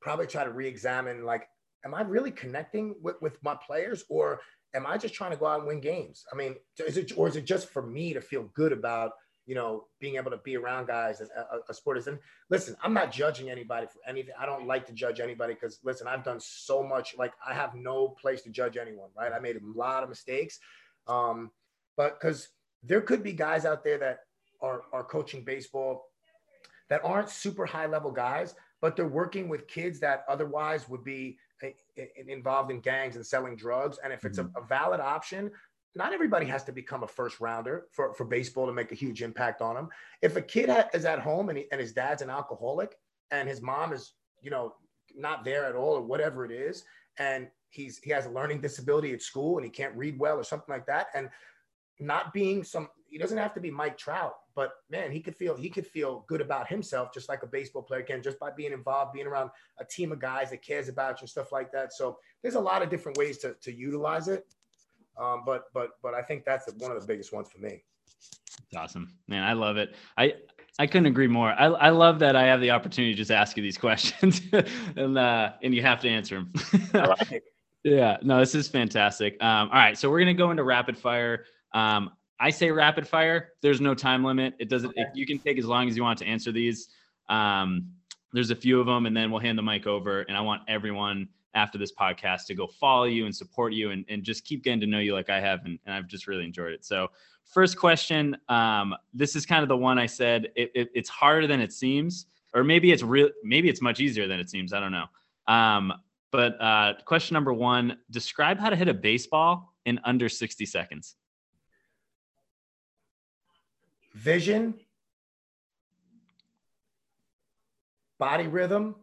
Speaker 5: probably try to re-examine like, am I really connecting with with my players or am I just trying to go out and win games? I mean, is it or is it just for me to feel good about you know, being able to be around guys and uh, a, a sporters. And listen, I'm not judging anybody for anything. I don't like to judge anybody because listen, I've done so much. Like I have no place to judge anyone, right? I made a lot of mistakes, um, but because there could be guys out there that are are coaching baseball that aren't super high level guys, but they're working with kids that otherwise would be involved in gangs and selling drugs. And if it's a, mm-hmm. a valid option, not everybody has to become a first rounder for, for baseball to make a huge impact on them. If a kid ha- is at home and, he, and his dad's an alcoholic and his mom is, you know, not there at all or whatever it is, and he's he has a learning disability at school and he can't read well or something like that, and not being some he doesn't have to be Mike Trout, but man, he could feel he could feel good about himself just like a baseball player can, just by being involved, being around a team of guys that cares about you and stuff like that. So there's a lot of different ways to, to utilize it. Um, but but but I think that's one of the biggest ones for me.
Speaker 4: It's awesome, man. I love it. I I couldn't agree more. I, I love that I have the opportunity to just ask you these questions, and uh, and you have to answer them. yeah, no, this is fantastic. Um, all right, so we're gonna go into rapid fire. Um, I say rapid fire. There's no time limit. It doesn't. Okay. It, you can take as long as you want to answer these. Um, there's a few of them, and then we'll hand the mic over. And I want everyone after this podcast to go follow you and support you and, and just keep getting to know you like I have. And, and I've just really enjoyed it. So, first question um, this is kind of the one I said it, it, it's harder than it seems, or maybe it's real, maybe it's much easier than it seems. I don't know. Um, but uh, question number one describe how to hit a baseball in under 60 seconds.
Speaker 5: Vision, body rhythm,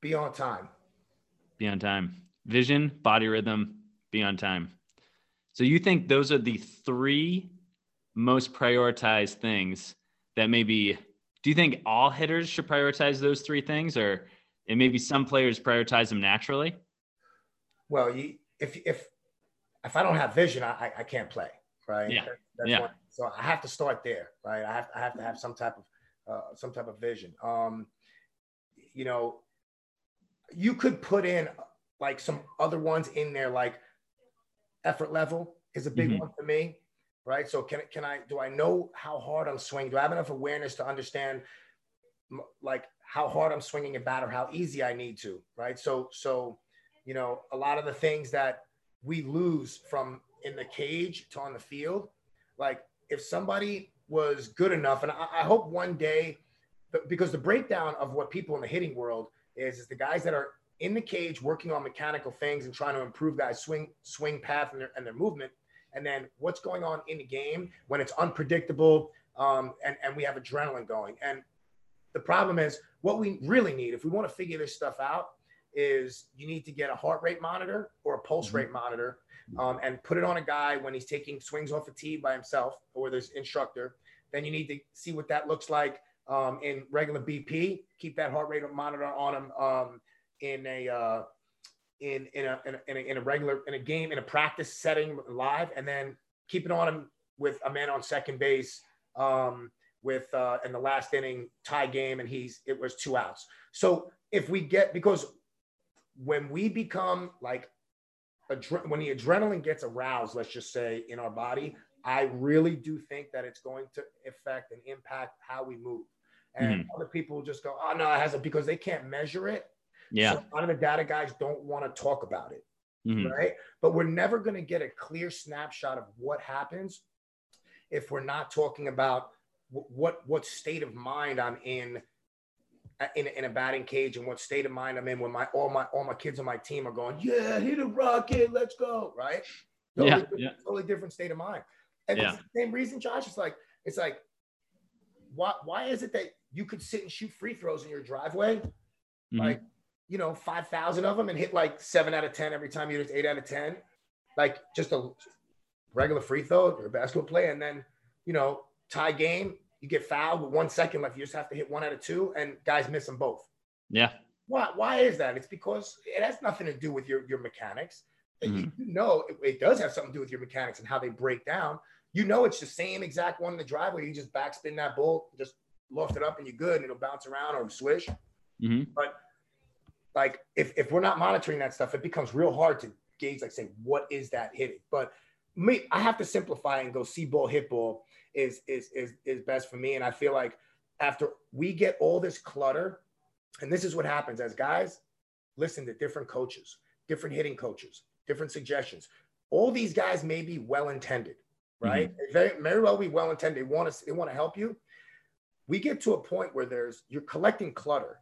Speaker 5: be on time.
Speaker 4: Be on time. Vision, body rhythm, be on time. So you think those are the three most prioritized things that maybe do you think all hitters should prioritize those three things or and maybe some players prioritize them naturally?
Speaker 5: Well, you, if if if I don't have vision, I I can't play, right?
Speaker 4: Yeah.
Speaker 5: That's
Speaker 4: yeah.
Speaker 5: So I have to start there, right? I have I have to have some type of uh, some type of vision. Um, you know, you could put in like some other ones in there, like effort level is a big mm-hmm. one for me, right? So can can I do I know how hard I'm swinging? Do I have enough awareness to understand like how hard I'm swinging a bat or how easy I need to, right? So so you know a lot of the things that we lose from in the cage to on the field, like if somebody was good enough, and I, I hope one day, because the breakdown of what people in the hitting world is is the guys that are in the cage working on mechanical things and trying to improve guys swing swing path and their, and their movement and then what's going on in the game when it's unpredictable um, and, and we have adrenaline going. And the problem is what we really need if we want to figure this stuff out is you need to get a heart rate monitor or a pulse mm-hmm. rate monitor um, and put it on a guy when he's taking swings off a tee by himself or there's instructor then you need to see what that looks like um, in regular BP. Keep that heart rate monitor on him um, in a uh, in in a, in a, in a regular in a game in a practice setting live, and then keep it on him with a man on second base um, with uh, in the last inning tie game, and he's it was two outs. So if we get because when we become like adre- when the adrenaline gets aroused, let's just say in our body, I really do think that it's going to affect and impact how we move. And mm-hmm. other people just go, oh, no, it hasn't because they can't measure it.
Speaker 4: Yeah.
Speaker 5: So a lot of the data guys don't want to talk about it. Mm-hmm. Right. But we're never going to get a clear snapshot of what happens if we're not talking about what what state of mind I'm in, in in a batting cage and what state of mind I'm in when my all my all my kids on my team are going, yeah, hit a rocket, let's go, right?
Speaker 4: Totally, yeah,
Speaker 5: different,
Speaker 4: yeah.
Speaker 5: totally different state of mind. And yeah. the same reason, Josh. It's like it's like why why is it that you could sit and shoot free throws in your driveway, mm-hmm. like you know five thousand of them, and hit like seven out of ten every time you hit eight out of ten, like just a regular free throw or a basketball play, and then you know tie game, you get fouled with one second left, you just have to hit one out of two, and guys miss them both.
Speaker 4: Yeah.
Speaker 5: Why? Why is that? It's because it has nothing to do with your your mechanics.
Speaker 4: Mm-hmm.
Speaker 5: You know, it, it does have something to do with your mechanics and how they break down you know it's the same exact one in the driveway. You just backspin that ball, just loft it up, and you're good, and it'll bounce around or swish.
Speaker 4: Mm-hmm.
Speaker 5: But like if if we're not monitoring that stuff, it becomes real hard to gauge. Like say, what is that hitting? But me, I have to simplify and go see ball, hit ball is is is is best for me. And I feel like after we get all this clutter, and this is what happens as guys listen to different coaches, different hitting coaches, different suggestions. All these guys may be well intended right? Mm-hmm. Very, very well be well intended. They want to they want to help you. We get to a point where there's you're collecting clutter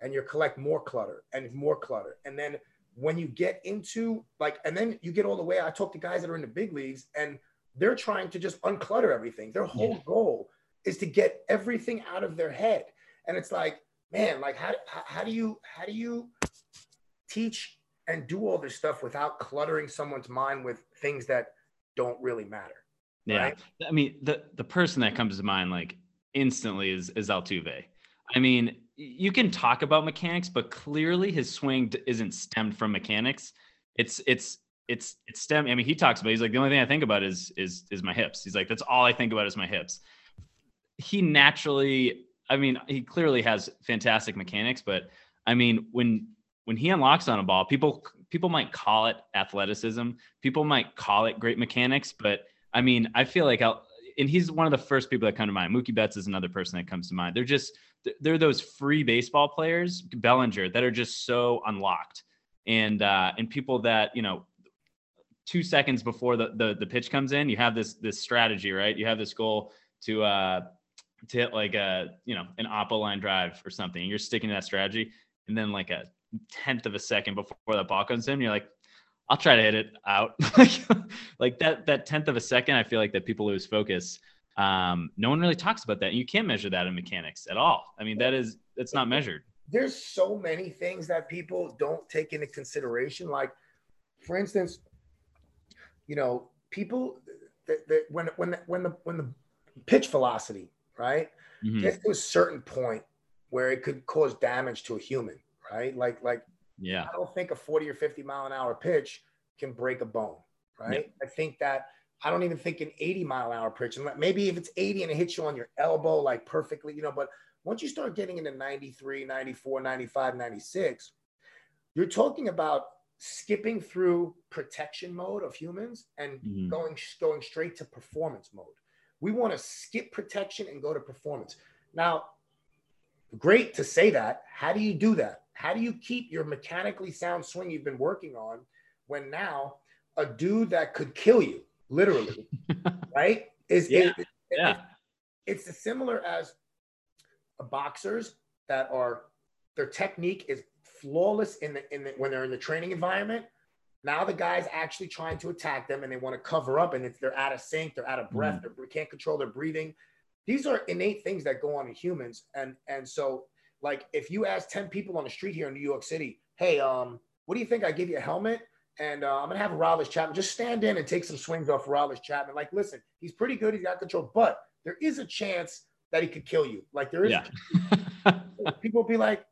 Speaker 5: and you collect more clutter and more clutter. And then when you get into like, and then you get all the way, I talk to guys that are in the big leagues and they're trying to just unclutter everything. Their whole yeah. goal is to get everything out of their head. And it's like, man, like how, how do you, how do you teach and do all this stuff without cluttering someone's mind with things that don't really matter?
Speaker 4: Yeah. Right? I mean, the the person that comes to mind like instantly is is Altuve. I mean, you can talk about mechanics, but clearly his swing isn't stemmed from mechanics. It's it's it's it's stem. I mean, he talks about he's like the only thing I think about is is is my hips. He's like that's all I think about is my hips. He naturally, I mean, he clearly has fantastic mechanics, but I mean, when when he unlocks on a ball, people people might call it athleticism. People might call it great mechanics, but I mean, I feel like I'll, and he's one of the first people that come to mind. Mookie Betts is another person that comes to mind. They're just they're those free baseball players, Bellinger, that are just so unlocked, and uh, and people that you know, two seconds before the, the the pitch comes in, you have this this strategy, right? You have this goal to uh to hit like a you know an oppo line drive or something. And You're sticking to that strategy, and then like a tenth of a second before that ball comes in, you're like, I'll try to hit it out. like that that tenth of a second, I feel like that people lose focus. Um, no one really talks about that. And you can't measure that in mechanics at all. I mean, that is that's not measured.
Speaker 5: There's so many things that people don't take into consideration. Like, for instance, you know, people that, that when when the, when the when the pitch velocity right mm-hmm. gets to a certain point where it could cause damage to a human, right? Like like
Speaker 4: yeah,
Speaker 5: I don't think a 40 or 50 mile an hour pitch can break a bone, right? Yeah. I think that I don't even think an 80 mile an hour pitch, and maybe if it's 80 and it hits you on your elbow, like perfectly, you know, but once you start getting into 93, 94, 95, 96, you're talking about skipping through protection mode of humans and mm-hmm. going going straight to performance mode. We want to skip protection and go to performance. Now, great to say that. How do you do that? How do you keep your mechanically sound swing you've been working on when now a dude that could kill you, literally, right? Is
Speaker 4: yeah. It, yeah.
Speaker 5: It's similar as boxers that are their technique is flawless in the in the when they're in the training environment. Now the guy's actually trying to attack them and they want to cover up and it's they're out of sync, they're out of breath, mm. they can't control their breathing. These are innate things that go on in humans. And and so like if you ask 10 people on the street here in New York City, hey, um, what do you think I give you a helmet? And uh, I'm gonna have Aroldis Chapman just stand in and take some swings off Aroldis Chapman. Like, listen, he's pretty good, he's got control, but there is a chance that he could kill you. Like there is
Speaker 4: yeah.
Speaker 5: people will be like,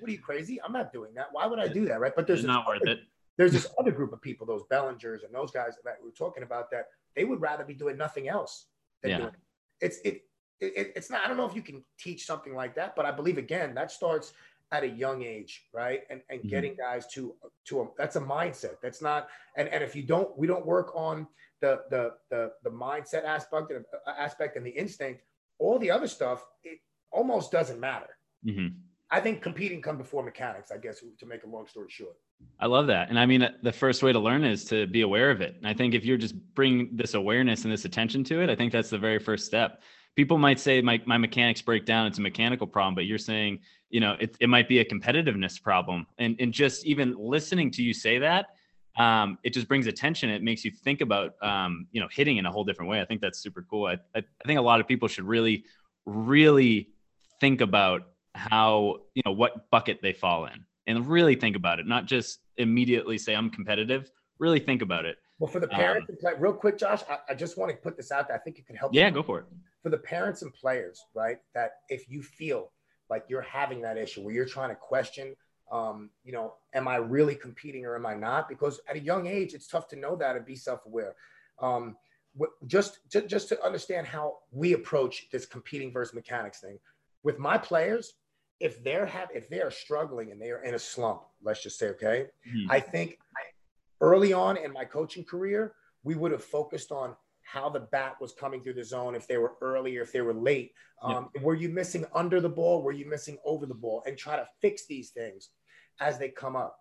Speaker 5: What are you crazy? I'm not doing that. Why would I do that? Right. But there's
Speaker 4: not worth it.
Speaker 5: There's this other group of people, those Bellingers and those guys that we are talking about, that they would rather be doing nothing else than yeah. doing it. It's it it, it's not, I don't know if you can teach something like that, but I believe again, that starts at a young age, right? And and mm-hmm. getting guys to to a that's a mindset. That's not and and if you don't we don't work on the the the the mindset aspect and uh, aspect and the instinct, all the other stuff it almost doesn't matter.
Speaker 4: Mm-hmm.
Speaker 5: I think competing come before mechanics. I guess to make a long story short.
Speaker 4: I love that, and I mean the first way to learn is to be aware of it. And I think if you're just bringing this awareness and this attention to it, I think that's the very first step people might say my, my mechanics break down it's a mechanical problem but you're saying you know it, it might be a competitiveness problem and and just even listening to you say that um, it just brings attention it makes you think about um, you know hitting in a whole different way i think that's super cool I, I, I think a lot of people should really really think about how you know what bucket they fall in and really think about it not just immediately say i'm competitive really think about it
Speaker 5: well, for the parents, um, real quick, Josh, I, I, just want to put this out there. I think it could help.
Speaker 4: Yeah, go for it.
Speaker 5: For the parents and players, right? That if you feel like you're having that issue where you're trying to question, um, you know, am I really competing or am I not? Because at a young age, it's tough to know that and be self-aware. Um, just to, just to understand how we approach this competing versus mechanics thing with my players if they're have if they are struggling and they are in a slump let's just say okay mm-hmm. i think early on in my coaching career, we would have focused on how the bat was coming through the zone, if they were early or if they were late. Um, Were you missing under the ball? Were you missing over the ball? And try to fix these things as they come up.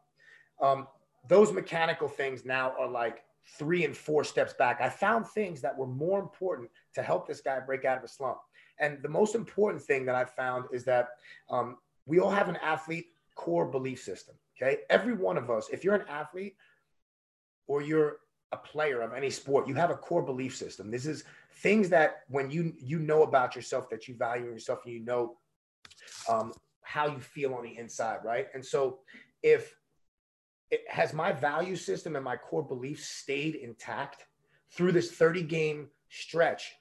Speaker 5: Um, those mechanical things now are like three and four steps back. I found things that were more important to help this guy break out of a slump. And the most important thing that I found is that um, we all have an athlete core belief system. Okay. Every one of us, if you're an athlete, or you're a player of any sport, you have a core belief system. This is things that when you you know about yourself, that you value yourself, and you know um, how you feel on the inside, right? And so, if it has my value system and my core beliefs stayed intact through this 30 game stretch,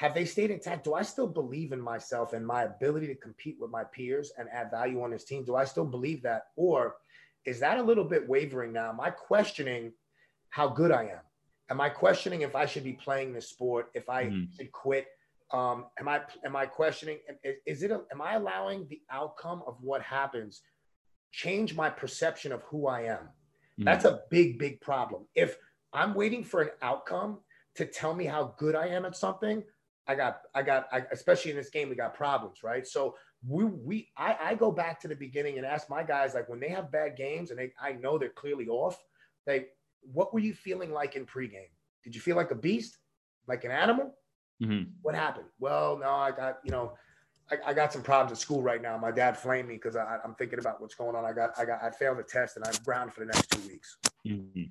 Speaker 5: have they stayed intact? Do I still believe in myself and my ability to compete with my peers and add value on this team? Do I still believe that, or is that a little bit wavering now? Am I questioning? how good I am. Am I questioning if I should be playing this sport? If I mm. should quit? Um, am I am I questioning? Is it? A, am I allowing the outcome of what happens change my perception of who I am? Mm. That's a big big problem. If I'm waiting for an outcome to tell me how good I am at something, I got, I got, I, especially in this game, we got problems, right? So we, we, I, I go back to the beginning and ask my guys, like when they have bad games and they, I know they're clearly off, they, what were you feeling like in pregame? Did you feel like a beast, like an animal?
Speaker 4: Mm-hmm.
Speaker 5: What happened? Well, no, I got, you know, I, I got some problems at school right now. My dad flamed me because I'm thinking about what's going on. I got, I got, I failed a test and I'm grounded for the next two weeks.
Speaker 4: Mm-hmm.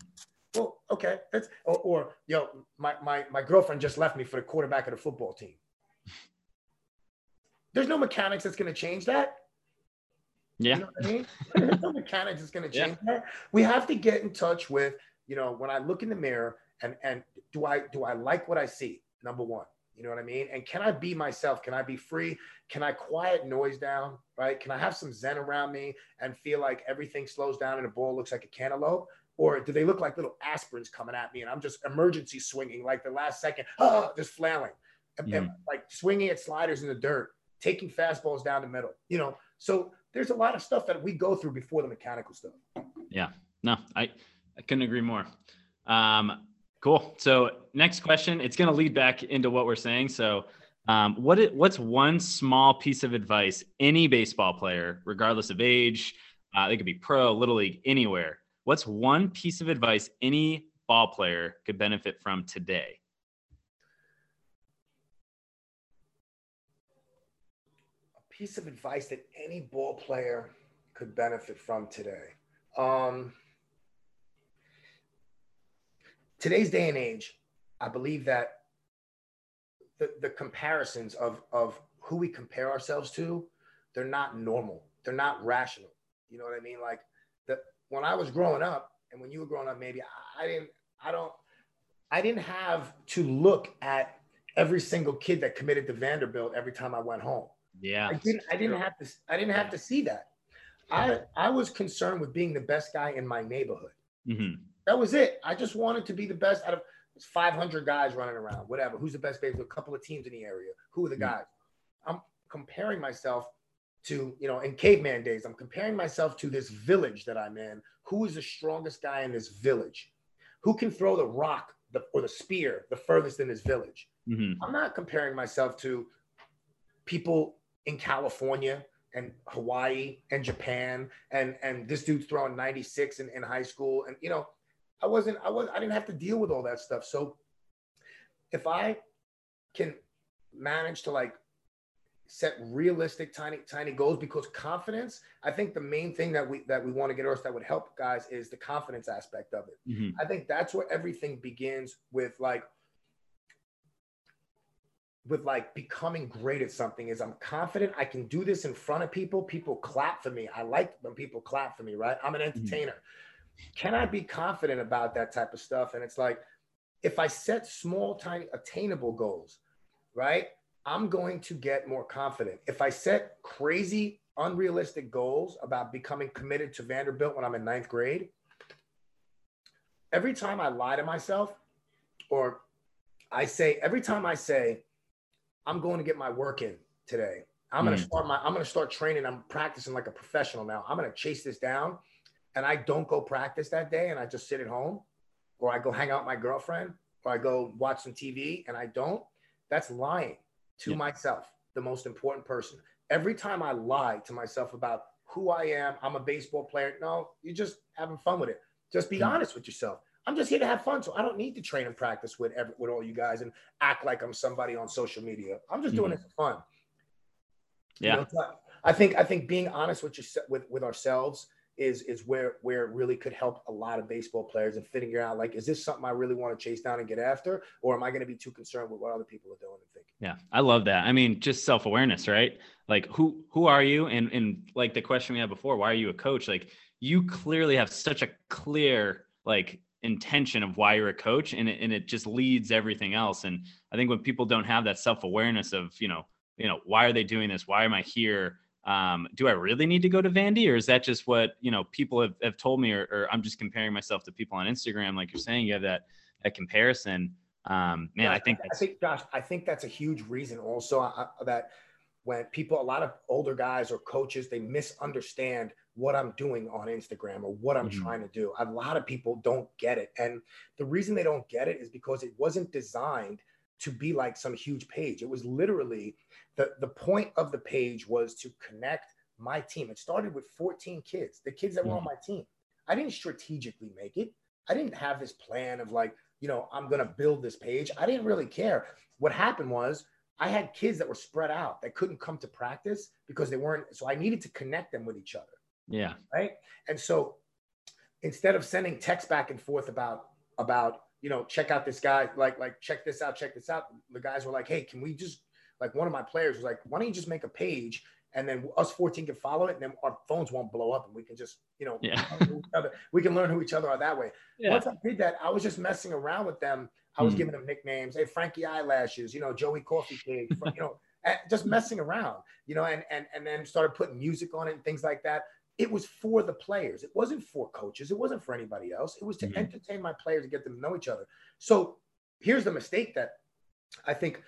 Speaker 5: Well, okay, that's or, or yo, my my my girlfriend just left me for the quarterback of the football team. There's no mechanics that's going to change that.
Speaker 4: Yeah.
Speaker 5: You know I mean? There's no mechanics that's going to change yeah. that. We have to get in touch with, you know, when I look in the mirror and and do I do I like what I see? Number one. You know what I mean? And can I be myself? Can I be free? Can I quiet noise down? Right? Can I have some zen around me and feel like everything slows down and the ball looks like a cantaloupe? Or do they look like little aspirins coming at me and I'm just emergency swinging like the last second, oh, just flailing, and, mm. and like swinging at sliders in the dirt, taking fastballs down the middle, you know? So there's a lot of stuff that we go through before the mechanical stuff.
Speaker 4: Yeah, no, I, I couldn't agree more. Um, Cool. So next question, it's going to lead back into what we're saying. So, um, what it, what's one small piece of advice any baseball player, regardless of age, uh, they could be pro, little league, anywhere. What's one piece of advice any ball player could benefit from today?
Speaker 5: A piece of advice that any ball player could benefit from today. Um, today's day and age, I believe that the, the comparisons of, of who we compare ourselves to, they're not normal. They're not rational. You know what I mean? Like the, when I was growing up and when you were growing up, maybe I, I didn't, I don't, I didn't have to look at every single kid that committed to Vanderbilt every time I went home.
Speaker 4: Yeah.
Speaker 5: I didn't, I didn't have to, I didn't have to see that. I, I was concerned with being the best guy in my neighborhood.
Speaker 4: Mm-hmm.
Speaker 5: That was it. I just wanted to be the best out of 500 guys running around, whatever. Who's the best baseball? A couple of teams in the area. Who are the guys? I'm comparing myself to, you know, in caveman days, I'm comparing myself to this village that I'm in. Who is the strongest guy in this village? Who can throw the rock the, or the spear the furthest in this village?
Speaker 4: Mm-hmm.
Speaker 5: I'm not comparing myself to people in California and Hawaii and Japan and and this dude's throwing 96 in, in high school and you know I wasn't, I was, I didn't have to deal with all that stuff. So if I can manage to like set realistic tiny tiny goals because confidence i think the main thing that we that we want to get us that would help guys is the confidence aspect of it
Speaker 4: mm-hmm.
Speaker 5: i think that's where everything begins with like with like becoming great at something is i'm confident i can do this in front of people people clap for me i like when people clap for me right i'm an mm-hmm. entertainer mm-hmm can I be confident about that type of stuff? And it's like, if I set small, tiny, attainable goals, right, I'm going to get more confident. If I set crazy, unrealistic goals about becoming committed to Vanderbilt when I'm in ninth grade, every time I lie to myself, or I say, every time I say, I'm going to get my work in today, I'm going to hmm. start my, I'm going to start training. I'm practicing like a professional now. I'm going to chase this down and I don't go practice that day and I just sit at home or I go hang out with my girlfriend or I go watch some TV and I don't, that's lying to yeah. myself, the most important person. Every time I lie to myself about who I am, I'm a baseball player. No, you're just having fun with it. Just be mm-hmm. honest with yourself. I'm just here to have fun. So I don't need to train and practice with every, with all you guys and act like I'm somebody on social media. I'm just doing mm-hmm. it for fun.
Speaker 4: Yeah.
Speaker 5: You know, I think I think being honest with yourself with with ourselves is is where where it really could help a lot of baseball players and figuring out like is this something I really want to chase down and get after? Or am I going to be too concerned with what other people are doing and thinking?
Speaker 4: Yeah I love that. I mean just self-awareness right? Like who who are you? And and like the question we had before why are you a coach? Like you clearly have such a clear like intention of why you're a coach and it, and it just leads everything else. And I think when people don't have that self-awareness of you know you know why are they doing this? Why am I here um, do I really need to go to Vandy or is that just what, you know, people have, have told me, or, or I'm just comparing myself to people on Instagram. Like you're saying, you have that, that comparison. Um, man, yeah, I think
Speaker 5: I think, Josh, I think that's a huge reason also uh, uh, that when people, a lot of older guys or coaches, they misunderstand what I'm doing on Instagram or what I'm mm-hmm. trying to do. A lot of people don't get it. And the reason they don't get it is because it wasn't designed to be like some huge page. It was literally the, the point of the page was to connect my team. It started with 14 kids, the kids that were on hmm. my team. I didn't strategically make it. I didn't have this plan of like, you know, I'm going to build this page. I didn't really care. What happened was I had kids that were spread out that couldn't come to practice because they weren't. So I needed to connect them with each other.
Speaker 4: Yeah.
Speaker 5: Right. And so instead of sending text back and forth about, about, you know, check out this guy, like, like, check this out, check this out. The guys were like, hey, can we just, like, one of my players was like, why don't you just make a page and then us 14 can follow it and then our phones won't blow up and we can just you know
Speaker 4: yeah.
Speaker 5: we can learn who each other are that way
Speaker 4: Yeah.
Speaker 5: once i did that i was just messing around with them i was
Speaker 4: Mm.
Speaker 5: giving them nicknames hey frankie eyelashes you know joey coffee cake you know just messing around you know and and and then started putting music on it and things like that it was for the players it wasn't for coaches it wasn't for anybody else it was to
Speaker 4: Mhm.
Speaker 5: entertain my players and get them to know each other so here's the mistake that i think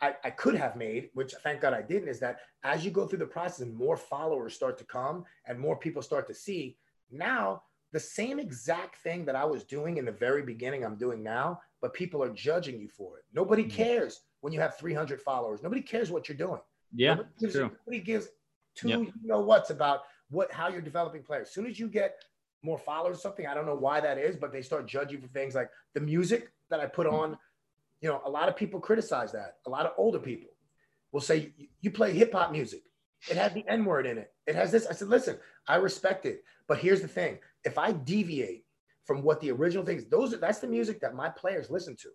Speaker 5: I, I could have made, which thank God I didn't, is that as you go through the process and more followers start to come and more people start to see, now the same exact thing that I was doing in the very beginning, I'm doing now, but people are judging you for it. Nobody
Speaker 4: Mhm.
Speaker 5: cares when you have 300 followers. Nobody cares what you're doing.
Speaker 4: Yeah.
Speaker 5: Nobody gives,
Speaker 4: True.
Speaker 5: nobody gives two
Speaker 4: Yep.
Speaker 5: you know what's about what how you're developing players. As soon as you get more followers or something, I don't know why that is, but they start judging for things like the music that I put on. You know, a lot of people criticize that. A lot of older people will say, "You- "You play hip hop music. It has the N word in it. It has this." I said, "Listen, I respect it, but here's the thing: if I deviate from what the original things, those are that's the music that my players listen to.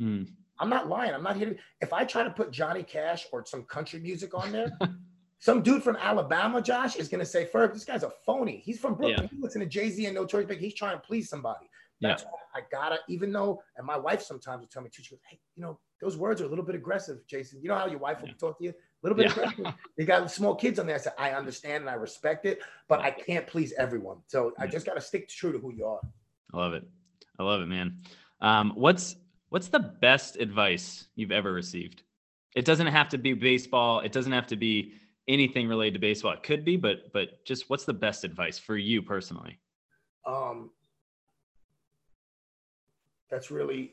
Speaker 4: Mm.
Speaker 5: I'm not lying. I'm not here. To, if I try to put Johnny Cash or some country music on there, some dude from Alabama, Josh, is going to say, Ferb, this guy's a phony. He's from Brooklyn. He listens to Jay Z and Notorious Big. He's trying to please somebody. That's why I gotta, even though, and my wife sometimes will tell me too, she goes, Hey, you know, those words are a little bit aggressive, Jason. You know how your wife will
Speaker 4: Yeah.
Speaker 5: talk to you? A little bit
Speaker 4: Yeah.
Speaker 5: aggressive. You got small kids on there. I said, I understand and I respect it, but I can't please everyone. So I just gotta stick true to who you are.
Speaker 4: I love it. I love it, man. Um, what's what's the best advice you've ever received? It doesn't have to be baseball. It doesn't have to be anything related to baseball. It could be, but but just what's the best advice for you personally?
Speaker 5: Um, that's really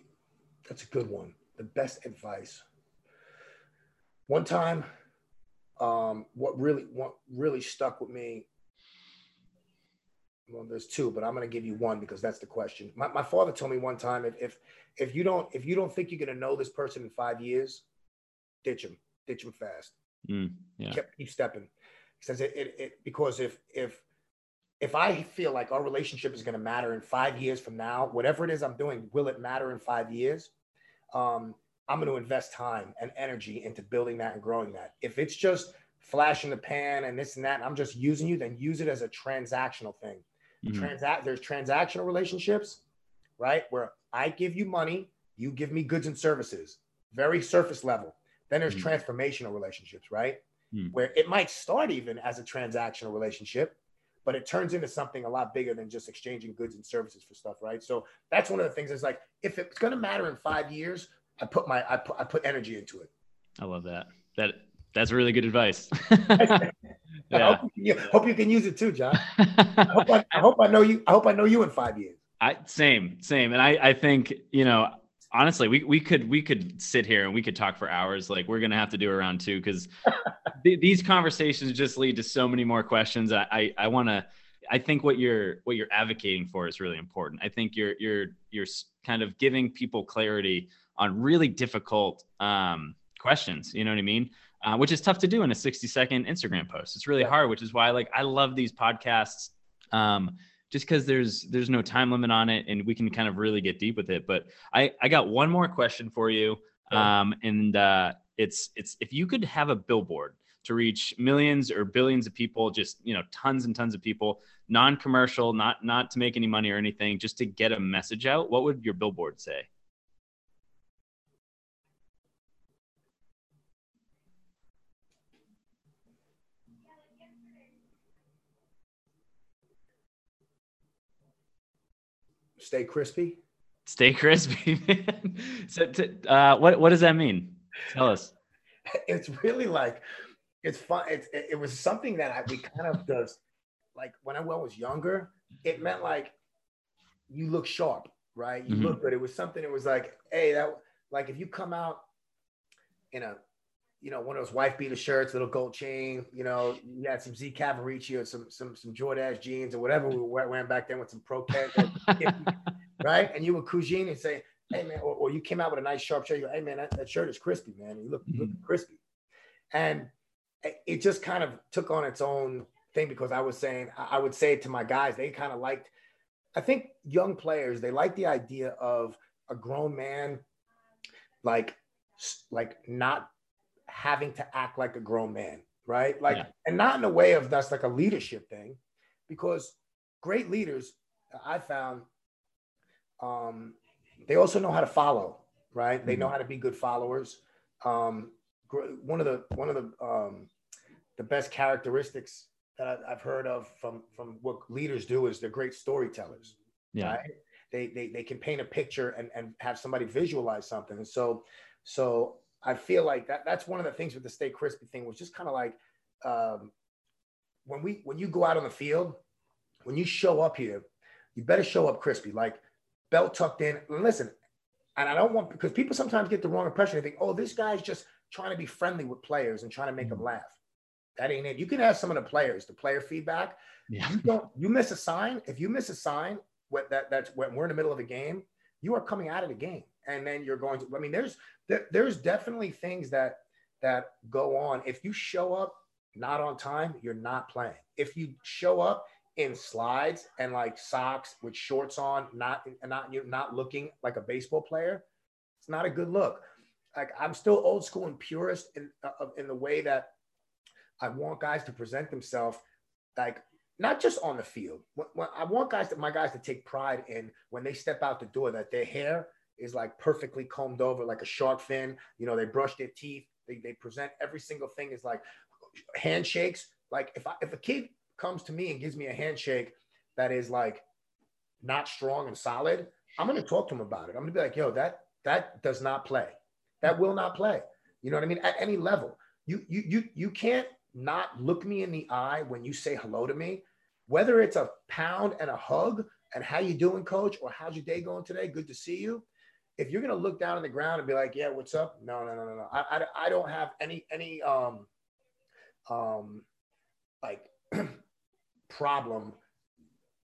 Speaker 5: that's a good one. The best advice. One time, um, what really what really stuck with me. Well, there's two, but I'm gonna give you one because that's the question. My, my father told me one time if if if you don't if you don't think you're gonna know this person in five years, ditch him, ditch him fast
Speaker 4: Mm, yeah.
Speaker 5: keep, keep stepping. He says it, it, it because if if if I feel like our relationship is going to matter in five years from now, whatever it is I'm doing, will it matter in five years? Um, I'm going to invest time and energy into building that and growing that. If it's just flash in the pan and this and that, and I'm just using you, then use it as a transactional thing.
Speaker 4: Mhm.
Speaker 5: Transact there's transactional relationships, right? Where I give you money, you give me goods and services, very surface level. Then there's
Speaker 4: Mhm.
Speaker 5: transformational relationships, right?
Speaker 4: Hmm.
Speaker 5: Where it might start even as a transactional relationship, but it turns into something a lot bigger than just exchanging goods and services for stuff, right? So that's one of the things is like if it's going to matter in five years, I put my I put I put energy into it.
Speaker 4: I love that. That that's really good advice.
Speaker 5: I
Speaker 4: yeah.
Speaker 5: hope, you, hope you can use it too, John. I hope I, I hope I know you. I hope I know you in five years.
Speaker 4: I same, same. And I, I think, you know, honestly, we, we could, we could sit here and we could talk for hours. Like we're going to have to do a round two because th- these conversations just lead to so many more questions. I, I, I want to, I think what you're, what you're advocating for is really important. I think you're, you're, you're kind of giving people clarity on really difficult um, questions. You know what I mean? Uh, which is tough to do in a 60 second Instagram post. It's really hard, which is why like I love these podcasts. Um, just because there's there's no time limit on it and we can kind of really get deep with it but i i got one more question for you um and uh it's it's if you could have a billboard to reach millions or billions of people just you know tons and tons of people non-commercial not not to make any money or anything just to get a message out what would your billboard say
Speaker 5: Stay crispy.
Speaker 4: stay crispy man. so uh what what does that mean tell us
Speaker 5: It's really like it's fun. It's, it, it was something that I we kind of does like when I was younger. It meant like you look sharp, right? You
Speaker 4: Mhm.
Speaker 5: look good. It was something. It was like, hey, that like if you come out in a you know, one of those wife beater shirts, little gold chain, you know, you had some Z Cavaricci or some some some Jordache jeans or whatever we were wearing back then with some pro right? And you would cuisine and say, hey man, or, or, you came out with a nice sharp shirt, you go, hey man, that, that shirt is crispy, man. You look, you look mm-hmm. crispy. And it just kind of took on its own thing because I was saying, I would say it to my guys, they kind of liked, I think young players, they like the idea of a grown man, like, like not having to act like a grown man, right? Like, yeah. and not in a way of that's like a leadership thing, because great leaders, I found, um, they also know how to follow, right? Mm-hmm. They know mm-hmm. how to be good followers. Um, one of the one of the um, the best characteristics that I've heard of from from what leaders do is they're great storytellers. Yeah. Right? They, they they can paint a picture and, and have somebody visualize something. And so so I feel like that that's one of the things with the stay crispy thing was just kind of like um, when we when you go out on the field, when you show up here, you better show up crispy, like belt tucked in. And listen, and I don't want because people sometimes get the wrong impression. They think, oh, this guy's just trying to be friendly with players and trying to make them mm-hmm. laugh. That ain't it. You can ask some of the players, the player feedback. Yeah. You don't. You miss a sign. If you miss a sign, what that that's when we're in the middle of a game, you are coming out of the game, and then you're going to. I mean, there's there, there's definitely things that that go on. If you show up not on time, you're not playing. If you show up in slides and like socks with shorts on, not not you're not looking like a baseball player, it's not a good look. Like I'm still old school and purist in uh, in the way that I want guys to present themselves like not just on the field. I want guys to my guys to take pride in when they step out the door that their hair is like perfectly combed over like a shark fin. You know, they brush their teeth. They, they present every single thing is like handshakes. Like if I, if a kid comes to me and gives me a handshake that is like not strong and solid, I'm to talk to him about it. I'm to be like, yo, that that does not play. That will not play. You know what I mean? At any level, you you you you can't not look me in the eye when you say hello to me, whether it's a pound and a hug and how you doing, coach, or how's your day going today? Good to see you. If you're gonna look down on the ground and be like, yeah, what's up? No, no, no, no, no. I, I, I don't have any any um um like problem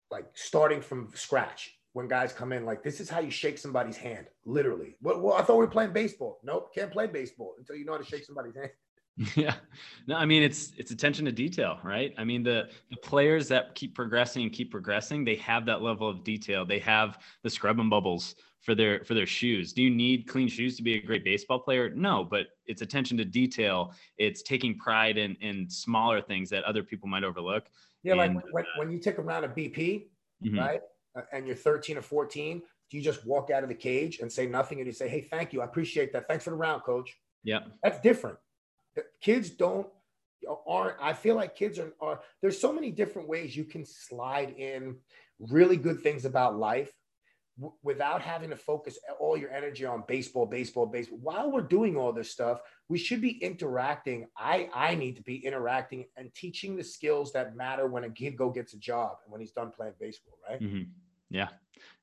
Speaker 5: like starting from scratch when guys come in like this is how you shake somebody's hand literally well, well i thought we were playing baseball nope can't play baseball until you know how to shake somebody's hand
Speaker 4: Yeah. No, I mean it's it's attention to detail, right? I mean the the players that keep progressing and keep progressing, they have that level of detail. They have the Scrubbing Bubbles for their for their shoes. Do you need clean shoes to be a great baseball player? No, but it's attention to detail. It's taking pride in in smaller things that other people might overlook.
Speaker 5: Yeah, and, like when, when you take a round of BP, mm-hmm. right? Uh, and you're 13 or 14, do you just walk out of the cage and say nothing and you say, "Hey, thank you. I appreciate that. Thanks for the round, coach."
Speaker 4: Yeah.
Speaker 5: That's different kids don't aren't i feel like kids are, are there's so many different ways you can slide in really good things about life w- without having to focus all your energy on baseball baseball baseball. While we're doing all this stuff we should be interacting. I i need to be interacting and teaching the skills that matter when a kid go gets a job and when he's done playing baseball right?
Speaker 4: Mm-hmm. yeah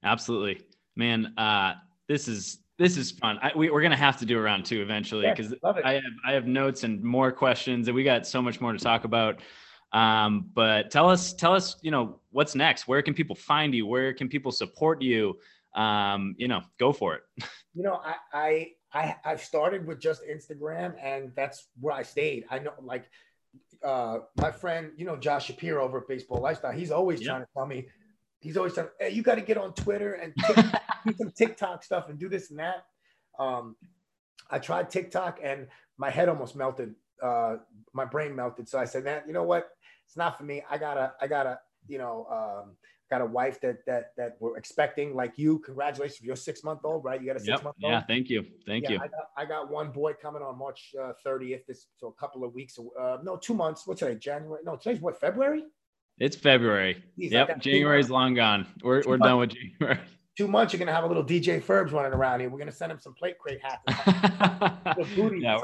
Speaker 4: absolutely. Man uh this is this is fun. I, we, are going to have to do a round two eventually because yeah, I have I have notes and more questions, and we got so much more to talk about. Um, but tell us, tell us, you know, what's next? Where can people find you? Where can people support you? Um, you know, go for it.
Speaker 5: You know, I I I I started with just Instagram, and that's where I stayed. I know, like, uh, my friend, you know, Josh Shapiro over at Baseball Lifestyle. He's always trying to tell me he's always saying, "Hey, you got to get on Twitter and do some TikTok stuff and do this and that." Um, I tried TikTok and my head almost melted. Uh, my brain melted. So I said, "Man, you know what? It's not for me. I gotta, I gotta, you know, um, got a wife that that that we're expecting, like you. Congratulations, your six month old, right? You got a six month
Speaker 4: old. Yeah, thank you, thank yeah, you.
Speaker 5: I got, I got one boy coming on March uh, thirtieth. Uh, this so a couple of weeks. Uh, no, two months. What's today? January? No, today's what? February?
Speaker 4: It's February. Jeez, yep, January's long gone. We're, we're done with January.
Speaker 5: Two months, you're gonna have a little DJ Ferbs running around here. We're gonna send him some plate crate hats.
Speaker 4: yeah,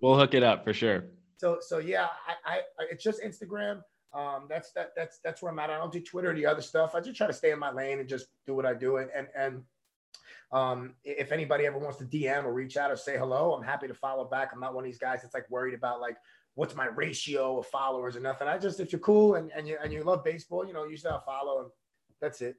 Speaker 4: we'll hook it up for sure.
Speaker 5: So, so yeah, I, I, it's just Instagram. Um, that's that, that's that's where I'm at. I don't do Twitter or the other stuff. I just try to stay in my lane and just do what I do. And and, and Um, if anybody ever wants to DM or reach out or say hello, I'm happy to follow back. I'm not one of these guys that's like worried about like what's my ratio of followers or nothing. I just if you're cool and, and you and you love baseball, you know, you should follow and that's it.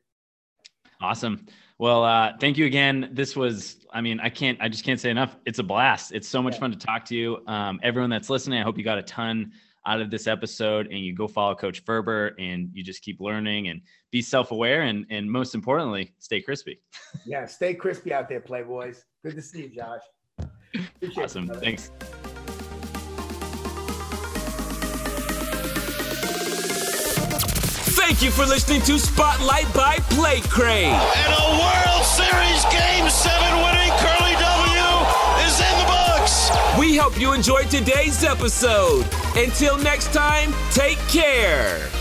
Speaker 4: Awesome. Well, uh, thank you again. This was, I mean, I can't, I just can't say enough. It's a blast. It's so much yeah. fun to talk to you. Um, everyone that's listening, I hope you got a ton out of this episode and you go follow Coach Ferber and you just keep learning and be self-aware and, and most importantly, stay crispy.
Speaker 5: yeah. Stay crispy out there, playboys. Good to see you, Josh.
Speaker 4: Appreciate awesome. You, Thanks.
Speaker 1: Thank you for listening to Spotlight by Plate Crate.
Speaker 2: And a World Series Game 7 winning Curly W is in the books.
Speaker 1: We hope you enjoyed today's episode. Until next time, take care.